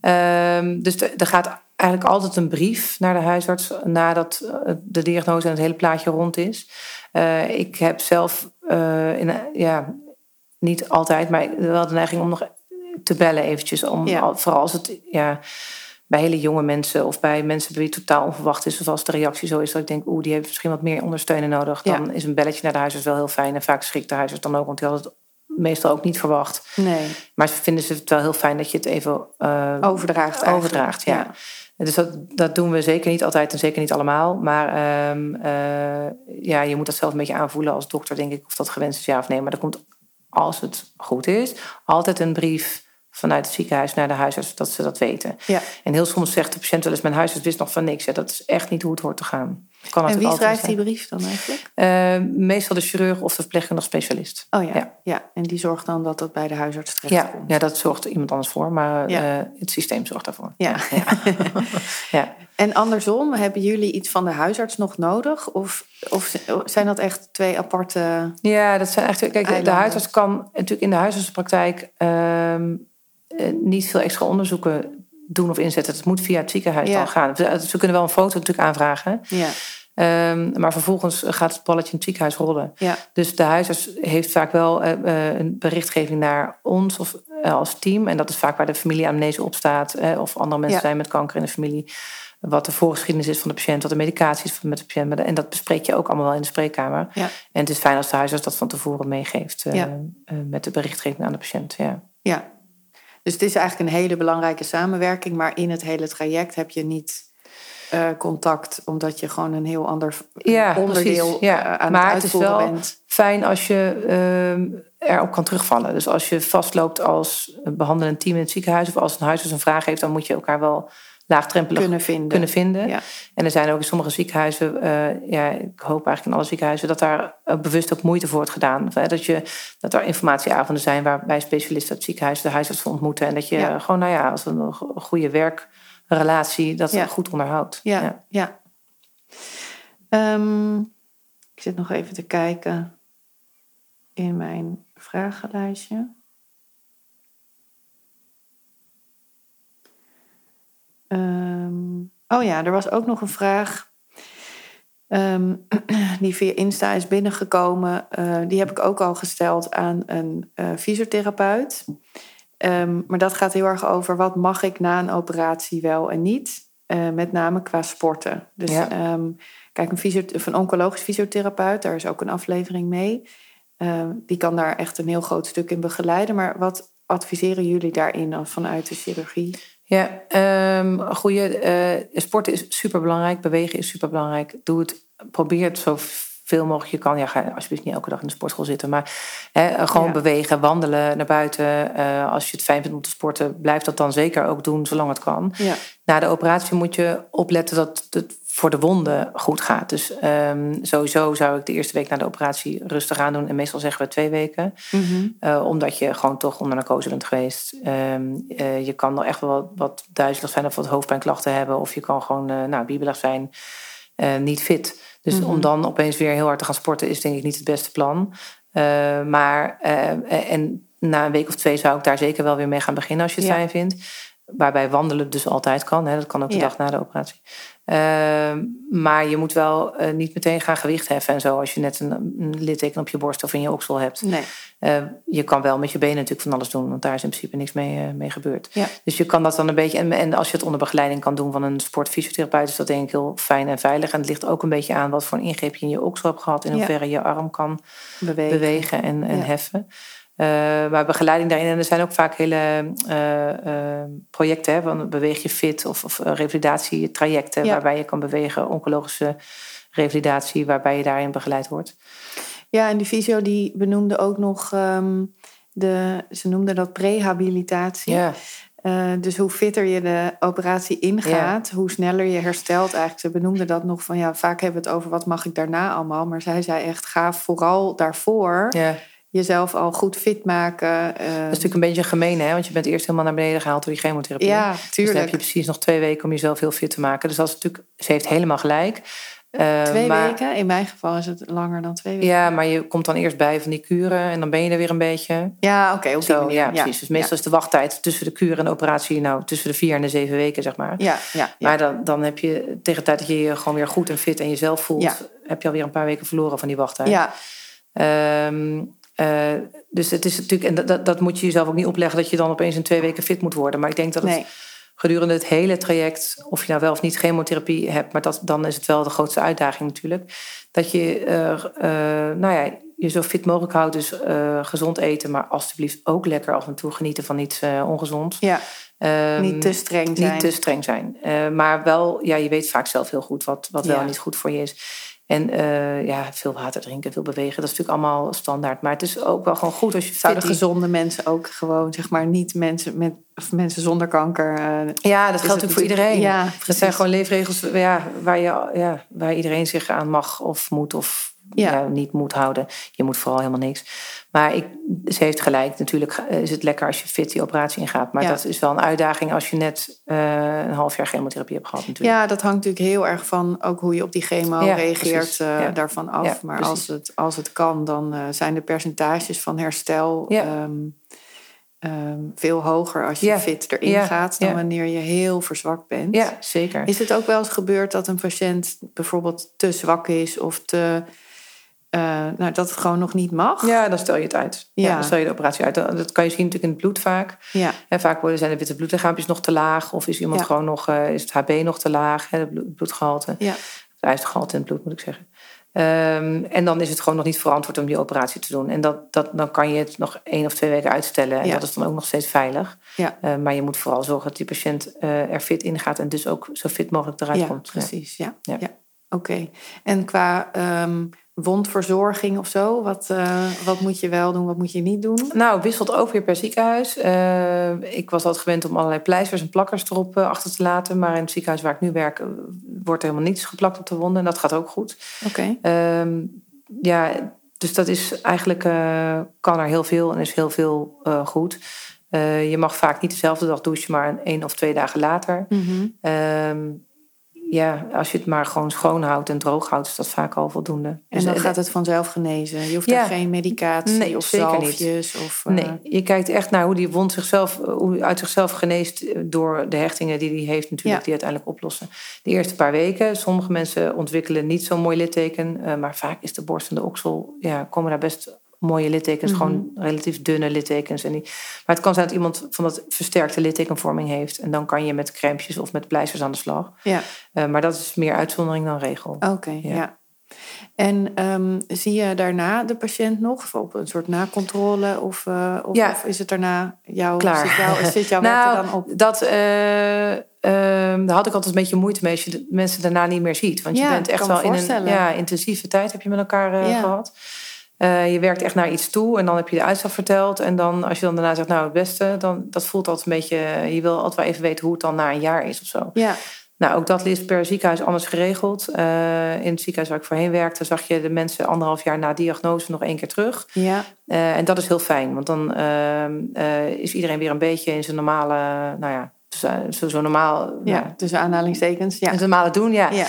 Um, dus er gaat eigenlijk altijd een brief naar de huisarts nadat eh, de diagnose en het hele plaatje rond is. Uh, ik heb zelf uh, in, ja, niet altijd, maar wel de neiging om nog te bellen eventjes. Om, Vooral als het ja, bij hele jonge mensen of bij mensen bij wie het totaal onverwacht is. Of als de reactie zo is dat ik denk, oeh, die heeft misschien wat meer ondersteuning nodig. Dan is een belletje naar de huisarts wel heel fijn. En vaak schrikt de huisarts dan ook, want die had het meestal ook niet verwacht.
Nee.
Maar vinden ze het wel heel fijn dat je het even
uh, overdraagt.
Overdraagt, ja. Dus dat, dat doen we zeker niet altijd en zeker niet allemaal. Maar um, uh, ja, je moet dat zelf een beetje aanvoelen als dokter, denk ik, of dat gewenst is ja of nee. Maar er komt, als het goed is, altijd een brief vanuit het ziekenhuis naar de huisarts, dat ze dat weten. Ja. En heel soms zegt de patiënt wel eens, mijn huisarts wist nog van niks. Ja, dat is echt niet hoe het hoort te gaan. Kan
en wie schrijft
zijn.
die brief dan eigenlijk?
Eh, meestal de chirurg of de verpleegkundige specialist.
Oh ja, ja.
Ja.
en die zorgt dan dat dat bij de huisarts
Ja,
terechtkomt.
ja, dat zorgt iemand anders voor, maar
Ja.
eh, het systeem zorgt daarvoor.
Ja.
ja.
En andersom, hebben jullie iets van de huisarts nog nodig? Of, of zijn dat echt twee aparte...
Ja, dat zijn echt. Kijk, de huisarts kan natuurlijk in de huisartsenpraktijk ehm, eh, niet veel extra onderzoeken doen of inzetten. Het moet via het ziekenhuis
Ja.
dan gaan. Ze, ze kunnen wel een foto natuurlijk aanvragen,
Ja,
ehm, maar vervolgens gaat het balletje in het ziekenhuis rollen.
ja,
Dus de huisarts heeft vaak wel eh, eh, een berichtgeving naar ons of eh, als team. En dat is vaak waar de familieanamnese op staat. eh, of andere mensen
Ja.
zijn met kanker in de familie. Wat de voorgeschiedenis is van de patiënt, wat de medicatie is met de patiënt. En dat bespreek je ook allemaal wel in de spreekkamer.
Ja.
En het is fijn als de huisarts dat van tevoren meegeeft eh, eh, met de berichtgeving aan de patiënt. Ja.
ja. Dus het is eigenlijk een hele belangrijke samenwerking. Maar in het hele traject heb je niet eh, contact. Omdat je gewoon een heel ander
Ja,
onderdeel
precies. Ja.
eh, aan
Maar
het
het is
uitvoeren
wel-
bent.
Fijn als je ehm, erop kan terugvallen. Dus als je vastloopt als behandelend team in het ziekenhuis... of als een huisarts een vraag heeft... dan moet je elkaar wel laagdrempelig
Kunnen vinden.
kunnen vinden.
Ja.
En er zijn ook in sommige ziekenhuizen, eh, ja, ik hoop eigenlijk in alle ziekenhuizen, dat daar ook bewust ook moeite voor wordt gedaan. Of, hè, dat, je, dat er informatieavonden zijn waarbij specialisten uit het ziekenhuis de huisarts ontmoeten. En dat je
Ja.
gewoon, nou ja, als een go- goede werkrelatie dat
Ja.
goed onderhoudt.
Ja, ja. Ehm, ik zit nog even te kijken in mijn vragenlijstje. Ehm, oh ja, er was ook nog een vraag ehm, die via Insta is binnengekomen. Eh, die heb ik ook al gesteld aan een eh, fysiotherapeut. Ehm, maar dat gaat heel erg over wat mag ik na een operatie wel en niet. Eh, met name qua sporten. Dus
Ja.
kijk, een, fysio- een oncologisch fysiotherapeut, daar is ook een aflevering mee. Die kan daar echt een heel groot stuk in begeleiden. Maar wat adviseren jullie daarin dan vanuit de chirurgie?
Ja, ehm goede eh, sporten is super belangrijk, bewegen is super belangrijk. Doe het, probeer het zoveel mogelijk je kan. Ja, ga alsjeblieft niet elke dag in de sportschool zitten, maar hè, gewoon
Ja.
bewegen, wandelen naar buiten. Eh, als je het fijn vindt om te sporten, blijf dat dan zeker ook doen zolang het kan.
Ja,
Na de operatie moet je opletten dat het voor de wonden goed gaat. Dus ehm, sowieso zou ik de eerste week na de operatie rustig aan doen. En meestal zeggen we twee weken. Eh, omdat je gewoon toch onder narcose bent geweest. Ehm, eh, je kan nog echt wel wat, wat duizelig zijn of wat hoofdpijnklachten hebben. Of je kan gewoon uh, nou, biebelig zijn, niet fit. Dus
Mhm.
om dan opeens weer heel hard te gaan sporten is denk ik niet het beste plan. Maar en na een week of twee zou ik daar zeker wel weer mee gaan beginnen als je het
Ja.
fijn vindt. Waarbij wandelen dus altijd kan. Hè? Dat kan ook de
Ja.
dag na de operatie. Uh, maar je moet wel uh, niet meteen gaan gewicht heffen en zo. Als je net een, een litteken op je borst of in je oksel hebt.
nee.
Uh, je kan wel met je benen natuurlijk van alles doen. Want daar is in principe niks mee, uh, mee gebeurd.
Ja.
Dus je kan dat dan een beetje... En, en als je het onder begeleiding kan doen van een sportfysiotherapeut... is dat denk ik heel fijn en veilig. En het ligt ook een beetje aan wat voor een ingreep je in je oksel hebt gehad. In
Ja.
hoeverre je arm kan
Bewegen.
bewegen en, en
Ja.
heffen. Uh, maar begeleiding daarin, en er zijn ook vaak hele uh, projecten hè, van beweeg je fit of, of revalidatietrajecten
Ja.
waarbij je kan bewegen, oncologische revalidatie, waarbij je daarin begeleid wordt.
Ja, en die fysio die benoemde ook nog, ehm, de, ze noemde dat prehabilitatie.
Ja,
Eh, dus hoe fitter je de operatie ingaat, hoe sneller je herstelt eigenlijk. Ze benoemde dat nog van, ja, vaak hebben we het over wat mag ik daarna allemaal. Maar zij zei echt, ga vooral daarvoor
ja.
Jezelf al goed fit maken. eh,
Dat is natuurlijk een beetje gemeen, hè? want je bent eerst helemaal naar beneden gehaald door die chemotherapie.
ja,
Dus dan
tuurlijk.
heb je precies nog twee weken om jezelf heel fit te maken. Dus dat is natuurlijk, ze heeft helemaal gelijk. Uh,
twee
maar,
weken? In mijn geval is het langer dan twee weken.
Ja, maar je komt dan eerst bij van die kuren en dan ben je er weer een beetje.
Ja, oké. op die
Zo,
manier.
ja, precies. Dus meestal is de wachttijd tussen de kuur en de operatie, nou, tussen de vier en de zeven weken, zeg maar.
Ja, ja.
Maar dan, dan heb je tegen de tijd dat je je gewoon weer goed en fit en jezelf voelt, heb je alweer een paar weken verloren van die wachttijd.
ja.
Ehm, eh, dus het is natuurlijk, en dat- dat, moet je jezelf ook niet opleggen dat je dan opeens in twee weken fit moet worden. Maar ik denk dat het
Nee.
gedurende het hele traject, of je nou wel of niet chemotherapie hebt, maar dat, dan is het wel de grootste uitdaging natuurlijk. Dat je eh, eh, nou ja, je zo fit mogelijk houdt, dus gezond eten, maar alstublieft ook lekker af en toe genieten van iets ongezonds.
ja.
Ehm,
Niet te streng zijn.
Niet te streng zijn. Maar wel, ja, je weet vaak zelf heel goed wat, wat wel
Ja.
niet goed voor je is. En uh, ja, veel water drinken, veel bewegen, dat is natuurlijk allemaal standaard. Maar het is ook wel gewoon goed als je
Zouden gezonde mensen ook gewoon, zeg maar, niet mensen met of mensen zonder kanker. Uh,
ja, dat geldt natuurlijk voor iedereen. Ja, dat zijn gewoon leefregels ja, waar, je, ja, waar iedereen zich aan mag of moet of ja. niet moet houden. Je moet vooral helemaal niks. Maar ik, ze heeft gelijk. Natuurlijk is het lekker als je fit die operatie ingaat. Maar dat is wel een uitdaging als je net uh, een half jaar chemotherapie hebt gehad. Natuurlijk.
Ja, dat hangt natuurlijk heel erg van ook hoe je op die chemo reageert uh, daarvan af. maar als het, als het kan, dan uh, zijn de percentages van herstel um, um, veel hoger als je fit erin gaat dan wanneer je heel verzwakt bent.
Ja, zeker.
Is het ook wel eens gebeurd dat een patiënt bijvoorbeeld te zwak is of te uh, nou, dat het gewoon nog niet mag.
Ja, dan stel je het uit. Ja. dan stel je de operatie uit. Dat kan je zien natuurlijk in het bloed vaak. Ja. En vaak worden, zijn de witte bloedlichaampjes nog te laag. Of is iemand gewoon nog, uh, is het HB nog te laag, hè, het bloedgehalte. Ja. Het ijzergehalte in het bloed, moet ik zeggen. Um, en dan is het gewoon nog niet verantwoord om die operatie te doen. En dat, dat, dan kan je het nog één of twee weken uitstellen. En dat is dan ook nog steeds veilig. Ja. Uh, maar je moet vooral zorgen dat die patiënt uh, er fit in gaat. En dus ook zo fit mogelijk eruit
ja,
komt.
Precies, ja. ja. Oké. En qua um, wondverzorging of zo? Wat, uh, wat moet je wel doen, wat moet je niet doen?
Nou, wisselt ook weer per ziekenhuis. Uh, ik was altijd gewend om allerlei pleisters en plakkers erop uh, achter te laten. Maar in het ziekenhuis waar ik nu werk, wordt er helemaal niets geplakt op de wonden. En dat gaat ook goed.
Oké.
Okay. Um, ja, dus dat is eigenlijk, kan er heel veel en is heel veel goed. je mag vaak niet dezelfde dag douchen, maar een, één of twee dagen later. Mm -hmm. Ja, als je het maar gewoon schoon houdt en droog houdt, is dat vaak al voldoende. En
dus dan gaat het vanzelf genezen. Je hoeft ja. er geen medicatie nee, of zalfjes of.
Uh... Nee, je kijkt echt naar hoe die wond zichzelf, hoe uit zichzelf geneest door de hechtingen die hij heeft, natuurlijk, die uiteindelijk oplossen. De eerste paar weken. Sommige mensen ontwikkelen niet zo'n mooi litteken, maar vaak is de borst en de oksel, ja, komen daar best mooie littekens, mm -hmm. gewoon relatief dunne littekens. En die, maar het kan zijn dat iemand van dat versterkte littekenvorming heeft. En dan kan je met crèmpjes of met pleisters aan de slag. Ja. Uh, maar dat is meer uitzondering dan regel.
Oké, okay, ja. ja. En um, zie je daarna de patiënt nog? Op een soort nakontrole? Of, uh, of, ja. of, is het daarna jouw,
Klaar.
Zit, jou, zit jouw
nou,
dan op?
Dat, uh, uh, daar had ik altijd een beetje moeite mee als je de mensen daarna niet meer ziet. Want je bent echt wel in een ja, intensieve tijd heb je met elkaar ja. gehad. Uh, je werkt echt naar iets toe en dan heb je de uitslag verteld. En dan als je dan daarna zegt, nou het beste, dan dat voelt altijd een beetje. Je wil altijd wel even weten hoe het dan na een jaar is of zo.
Ja.
Nou, ook dat is per ziekenhuis anders geregeld. Uh, in het ziekenhuis waar ik voorheen werkte, zag je de mensen anderhalf jaar na diagnose nog één keer terug.
Ja.
Uh, en dat is heel fijn, want dan is iedereen weer een beetje in zijn normale, nou ja, zo, zo normaal.
Ja, nou, tussen aanhalingstekens. Ja.
Een normale doen, ja. ja.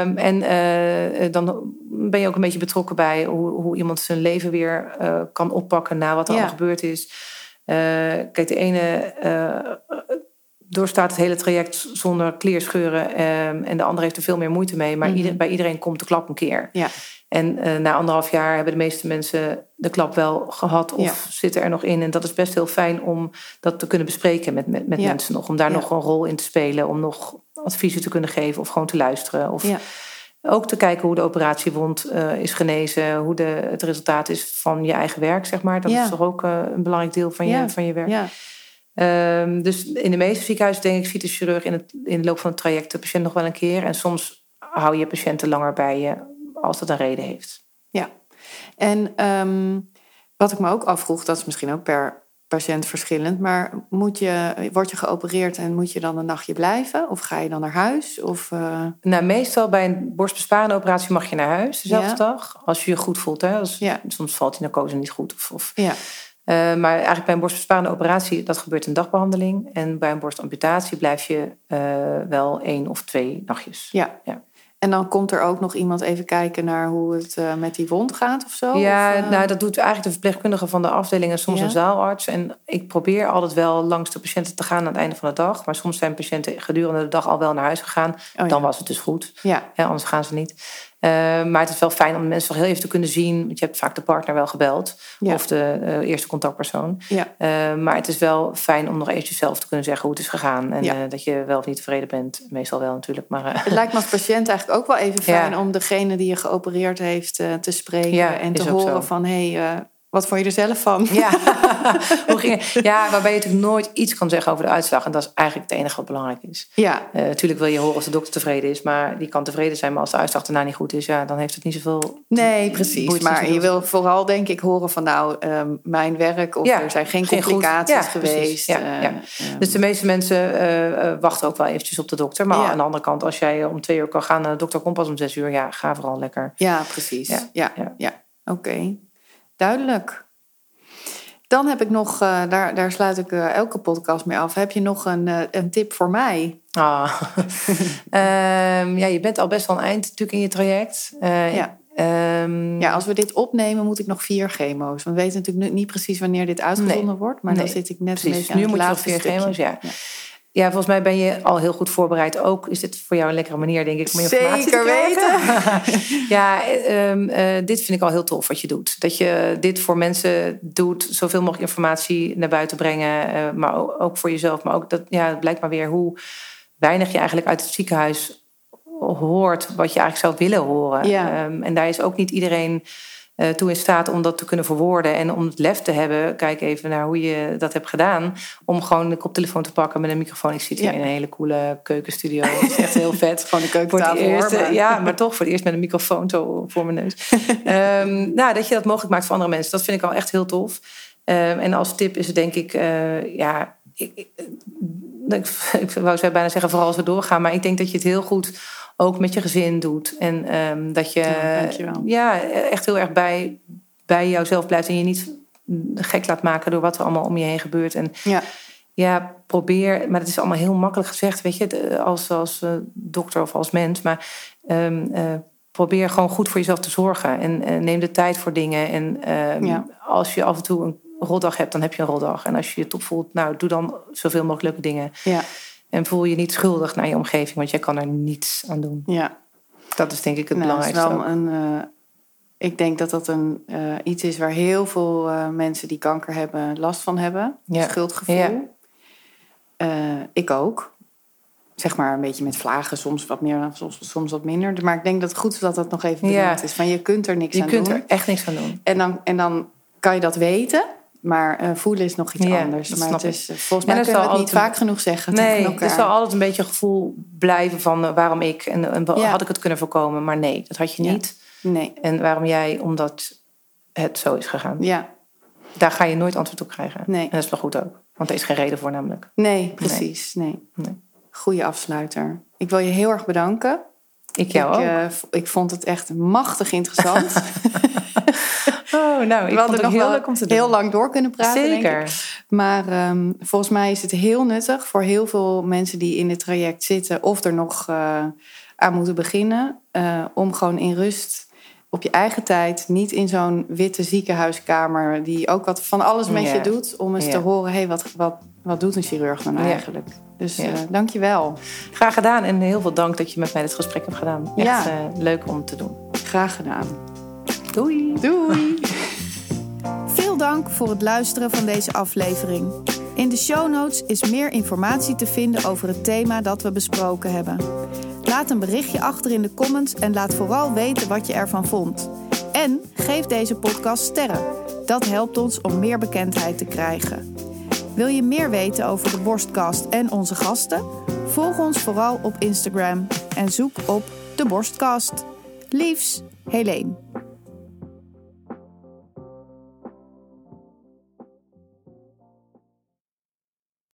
Um, en dan ben je ook een beetje betrokken bij hoe, hoe iemand zijn leven weer uh, kan oppakken na wat er ja. al gebeurd is. Uh, kijk, de ene doorstaat het hele traject zonder kleerscheuren um, en de andere heeft er veel meer moeite mee. Maar mm -hmm. ieder, bij iedereen komt de klap een keer.
Ja.
En na anderhalf jaar hebben de meeste mensen de klap wel gehad of ja. zitten er nog in. En dat is best heel fijn om dat te kunnen bespreken met, met, met mensen nog. Om daar nog een rol in te spelen, om nog adviezen te kunnen geven of gewoon te luisteren. Of ook te kijken hoe de operatiewond uh, is genezen, hoe de, het resultaat is van je eigen werk, zeg maar. Dat is toch ook uh, een belangrijk deel van je, van je werk. Um, dus in de meeste ziekenhuizen, denk ik, ziet de chirurg in, het, in de loop van het traject de patiënt nog wel een keer. En soms hou je patiënten langer bij je als dat een reden heeft.
Ja, en um, wat ik me ook afvroeg, dat is misschien ook per patiënt verschillend, maar moet je, word je geopereerd en moet je dan een nachtje blijven? Of ga je dan naar huis? Of, uh...
Nou, meestal bij een borstbesparende operatie mag je naar huis dezelfde ja. dag. Als je je goed voelt. Hè? Als, ja. Soms valt die narcose niet goed. Of, of...
Ja.
Uh, maar eigenlijk bij een borstbesparende operatie, dat gebeurt een dagbehandeling. En bij een borstamputatie blijf je uh, wel één of twee nachtjes.
Ja. ja. En dan komt er ook nog iemand even kijken naar hoe het uh, met die wond gaat of zo?
Ja,
of, uh...
nou, dat doet eigenlijk de verpleegkundige van de afdeling en soms ja. een zaalarts. En ik probeer altijd wel langs de patiënten te gaan aan het einde van de dag. Maar soms zijn patiënten gedurende de dag al wel naar huis gegaan. Oh, ja. Dan was het dus goed.
Ja.
Ja, anders gaan ze niet. Uh, maar het is wel fijn om mensen nog heel even te kunnen zien. Want je hebt vaak de partner wel gebeld. Ja. Of de uh, eerste contactpersoon.
Ja.
Uh, maar het is wel fijn om nog eventjes zelf te kunnen zeggen hoe het is gegaan. En ja. dat je wel of niet tevreden bent. Meestal wel natuurlijk. Maar,
Het lijkt me als patiënt eigenlijk ook wel even fijn om degene die je geopereerd heeft te spreken. en te horen van hé, hey, Wat vond je er zelf van?
Ja. Hoe ging het? ja, waarbij je natuurlijk nooit iets kan zeggen over de uitslag. En dat is eigenlijk het enige wat belangrijk is.
Ja,
Eh, natuurlijk wil je horen als de dokter tevreden is. Maar die kan tevreden zijn. Maar als de uitslag daarna niet goed is, ja, dan heeft het niet zoveel...
nee, precies. Maar je wil vooral denk ik horen van nou, ehm, mijn werk of
Ja,
er zijn geen complicaties
Ja,
geweest.
Ja,
eh, ehm,
Dus de meeste mensen eh, eh, wachten ook wel eventjes op de dokter. Maar aan de andere kant, als jij om twee uur kan gaan... en de dokter komt pas om zes uur, ja, ga vooral lekker.
Ja, precies. Ja,
Ja,
ja,
ja.
Duidelijk. Dan heb ik nog, eh, daar, daar sluit ik eh, elke podcast mee af. Heb je nog een, eh, een tip voor mij?
Ah. Ehm, ja, je bent al best wel een eind natuurlijk in je traject.
Ja.
ehm,
Ja, als we dit opnemen, moet ik nog vier chemo's. We weten natuurlijk niet precies wanneer dit uitgezonden
Nee.
wordt. Maar dan zit ik net een
Precies,
beetje aan
nu
het
moet je nog
laatste
vier
stukje.
chemo's, ja. Ja, volgens mij ben je al heel goed voorbereid. Ook is dit voor jou een lekkere manier, denk ik, om informatie
Zeker
te krijgen. ja, ehm, eh, dit vind ik al heel tof wat je doet. Dat je dit voor mensen doet, zoveel mogelijk informatie naar buiten brengen. eh, maar ook, ook voor jezelf. Maar ook dat, ja, het blijkt maar weer hoe weinig je eigenlijk uit het ziekenhuis hoort wat je eigenlijk zou willen horen.
Ja.
Ehm, en daar is ook niet iedereen eh, toe in staat om dat te kunnen verwoorden. En om het lef te hebben, kijk even naar hoe je dat hebt gedaan. Om gewoon de koptelefoon te pakken met een microfoon. Ik zit hier
Ja.
in een hele coole keukenstudio. Het is echt heel vet.
Gewoon de
Voor
keukentafel
eerst,
hoor.
eh,
maar-
Ja, maar toch voor het eerst met een microfoon zo voor mijn neus. Ehm, nou, dat je dat mogelijk maakt voor andere mensen. Dat vind ik al echt heel tof. Ehm, en als tip is het denk ik, eh, ja, ik, ik, ik, wou bijna zeggen vooral als we doorgaan. Maar ik denk dat je het heel goed ook met je gezin doet. En ehm, dat je
Ja,
echt heel erg bij, bij jouzelf blijft. En je niet gek laat maken door wat er allemaal om je heen gebeurt. En
Ja.
ja, probeer, maar het is allemaal heel makkelijk gezegd, weet je, als, als eh, dokter of als mens. Maar ehm, eh, probeer gewoon goed voor jezelf te zorgen. En eh, neem de tijd voor dingen. En ehm,
Ja.
als je af en toe een roldag hebt, dan heb je een roldag. En als je je top voelt, nou, doe dan zoveel mogelijk leuke dingen.
Ja,
En voel je niet schuldig naar je omgeving, want jij kan er niets aan doen.
ja.
Dat is denk ik het
Nou, het is
belangrijkste.
wel een, eh, ik denk dat dat een, eh, iets is waar heel veel eh, mensen die kanker hebben last van hebben.
Ja.
Schuldgevoel.
Ja.
Ik ook. Zeg maar een beetje met vlagen, soms wat meer, soms, soms wat minder. Maar ik denk dat het goed is dat dat nog even
Ja.
benoemd is. Van je kunt er niks
Je
aan
kunt
doen.
er echt niks aan doen.
En, dan, en dan kan je dat weten. Maar eh, voelen is nog iets
Ja,
anders. Maar het is, eh, volgens
En
mij kunnen we het niet vaak genoeg zeggen
Nee,
elkaar.
zal altijd een beetje een gevoel blijven van eh, waarom ik en, en
Ja.
had ik het kunnen voorkomen. Maar nee, dat had je
Ja.
niet.
Nee,
En waarom jij, omdat het zo is gegaan.
ja,
Daar ga je nooit antwoord op krijgen.
Nee.
En dat is wel goed ook. Want er is geen reden voor namelijk.
nee, precies. Nee.
Nee.
Goeie afsluiter. Ik wil je heel erg bedanken.
Ik jou ook.
ik, v- ik vond het echt machtig interessant.
oh, nou, ik vond het
nog
heel
wel
leuk om te doen.
heel lang door kunnen praten. denk ik.
Zeker.
Maar ehm, volgens mij is het heel nuttig voor heel veel mensen die in dit traject zitten of er nog eh, aan moeten beginnen. eh, om gewoon in rust op je eigen tijd, niet in zo'n witte ziekenhuiskamer die ook wat van alles met
Ja.
je doet, om eens
Ja.
te horen: hé, hey, wat, wat, wat doet een chirurg dan
Ja.
eigenlijk? Dus eh dank je wel.
Graag gedaan. En heel veel dank dat je met mij dit gesprek hebt gedaan. Echt
Ja.
leuk om te doen.
Graag gedaan.
Doei.
Doei! Veel dank voor het luisteren van deze aflevering. In de show notes is meer informatie te vinden over het thema dat we besproken hebben. Laat een berichtje achter in de comments en laat vooral weten wat je ervan vond. En geef deze podcast sterren. Dat helpt ons om meer bekendheid te krijgen. Wil je meer weten over de Borstkast en onze gasten? Volg ons vooral op Instagram en zoek op de Borstkast. Liefs, Helene.